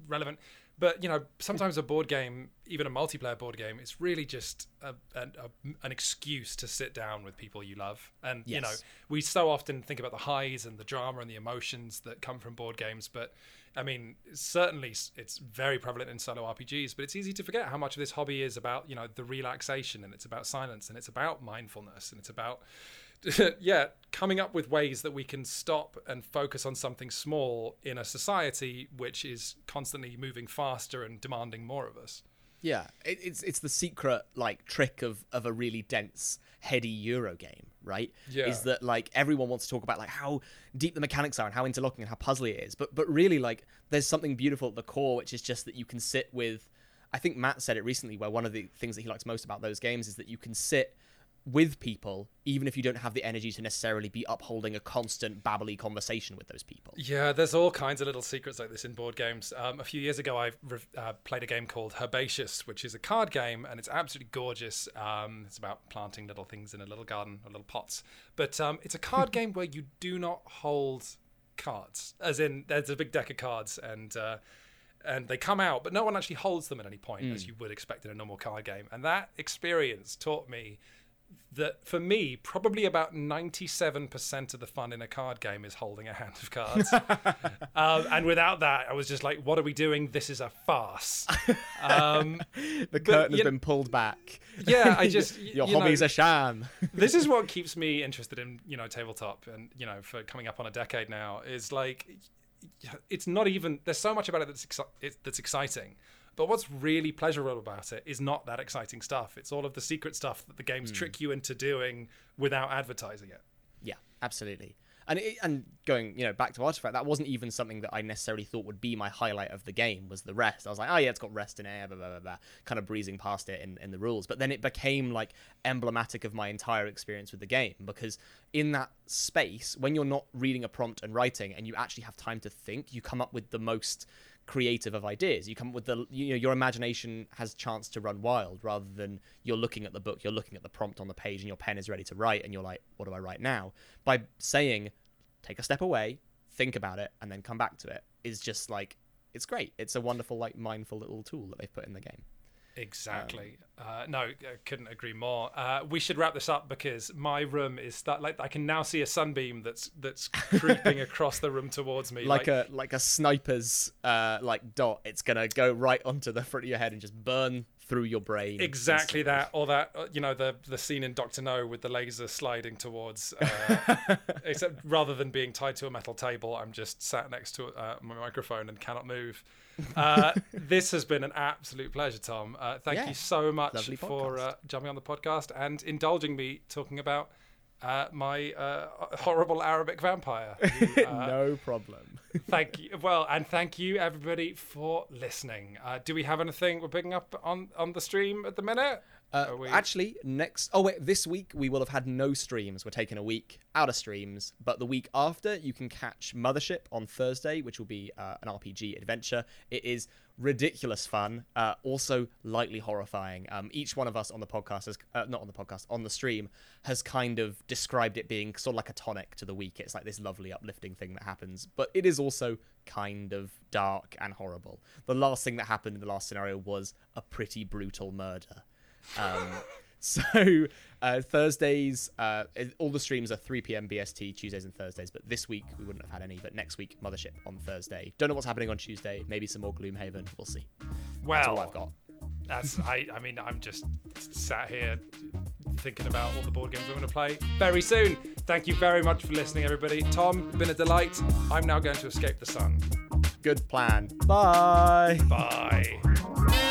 relevant. But you know, sometimes a board game, even a multiplayer board game, is really just a, an a, an excuse to sit down with people you love. And you know, we so often think about the highs and the drama and the emotions that come from board games, but I mean, certainly it's very prevalent in solo RPGs, but it's easy to forget how much of this hobby is about, you know, the relaxation and it's about silence and it's about mindfulness and it's about, yeah, coming up with ways that we can stop and focus on something small in a society which is constantly moving faster and demanding more of us. Yeah, it, it's it's the secret like trick of of a really dense, heady Euro game, right? Yeah. Is that like everyone wants to talk about like how deep the mechanics are and how interlocking and how puzzly it is, but but really like there's something beautiful at the core, which is just that you can sit with. I think Matt said it recently, where one of the things that he likes most about those games is that you can sit with people even if you don't have the energy to necessarily be upholding a constant babbly conversation with those people. Yeah, there's all kinds of little secrets like this in board games. Um, a few years ago, I rev- uh, played a game called Herbaceous, which is a card game, and it's absolutely gorgeous. Um, it's about planting little things in a little garden or little pots. But um, it's a card game where you do not hold cards, as in there's a big deck of cards and. Uh, and they come out, but no one actually holds them at any point, as you would expect in a normal card game. And that experience taught me that for me, probably about 97% of the fun in a card game is holding a hand of cards. um, and without that, I was just like, what are we doing? This is a farce. Um, the curtain has been pulled back. yeah, I just. Your you hobby's know, a sham. this is what keeps me interested in you know tabletop and you know for coming up on a decade now is like it's not even there's so much about it that's exci- it, that's exciting but what's really pleasurable about it is not that exciting stuff it's all of the secret stuff that the games hmm. trick you into doing without advertising it Yeah, absolutely. And it, and going, you know, back to Artifact, that wasn't even something that I necessarily thought would be my highlight of the game was the rest. I was like, oh yeah, it's got rest in air, blah blah blah, blah kind of breezing past it in, in the rules. But then it became like emblematic of my entire experience with the game because in that space, when you're not reading a prompt and writing, and you actually have time to think, you come up with the most creative of ideas. You come with the you know your imagination has chance to run wild rather than you're looking at the book, you're looking at the prompt on the page, and your pen is ready to write, and you're like, what do I write now? By saying, take a step away, think about it, and then come back to it is just like it's great. It's a wonderful like mindful little tool that they've put in the game. Exactly. uh, no, I couldn't agree more. Uh, we should wrap this up because my room is that like I can now see a sunbeam that's that's creeping across the room towards me. Like, a like a sniper's uh like dot. It's gonna go right onto the front of your head and just burn through your brain. exactly that, or that uh, you know the the scene in Doctor No with the laser sliding towards. Uh, except rather than being tied to a metal table, I'm just sat next to uh, my microphone and cannot move. Uh, this has been an absolute pleasure, Tom. Uh, thank Yeah, you so much lovely for uh, jumping on the podcast and indulging me talking about uh, my uh, horrible Arabic vampire. who, uh, no problem. thank you. Well, and thank you everybody for listening. Uh, do we have anything we're picking up on on the stream at the minute? Uh, we- Actually, next. Oh wait, this week we will have had no streams. We're taking a week out of streams, but the week after you can catch Mothership on Thursday, which will be uh, an RPG adventure. It is ridiculous fun, uh, also lightly horrifying. Um, each one of us on the podcast has, uh, not on the podcast, on the stream, has kind of described it being sort of like a tonic to the week. It's like this lovely, uplifting thing that happens, but it is also kind of dark and horrible. The last thing that happened in the last scenario was a pretty brutal murder. Um, so uh, Thursdays, uh, all the streams are 3 p.m. BST Tuesdays and Thursdays. But this week we wouldn't have had any. But next week, Mothership on Thursday. Don't know what's happening on Tuesday. Maybe some more Gloomhaven. We'll see. That's all well, I've got. that's I. I mean, I'm just sat here thinking about all the board games I'm going to play very soon. Thank you very much for listening, everybody. Tom, been a delight. I'm now going to escape the sun. Good plan. Bye. Bye.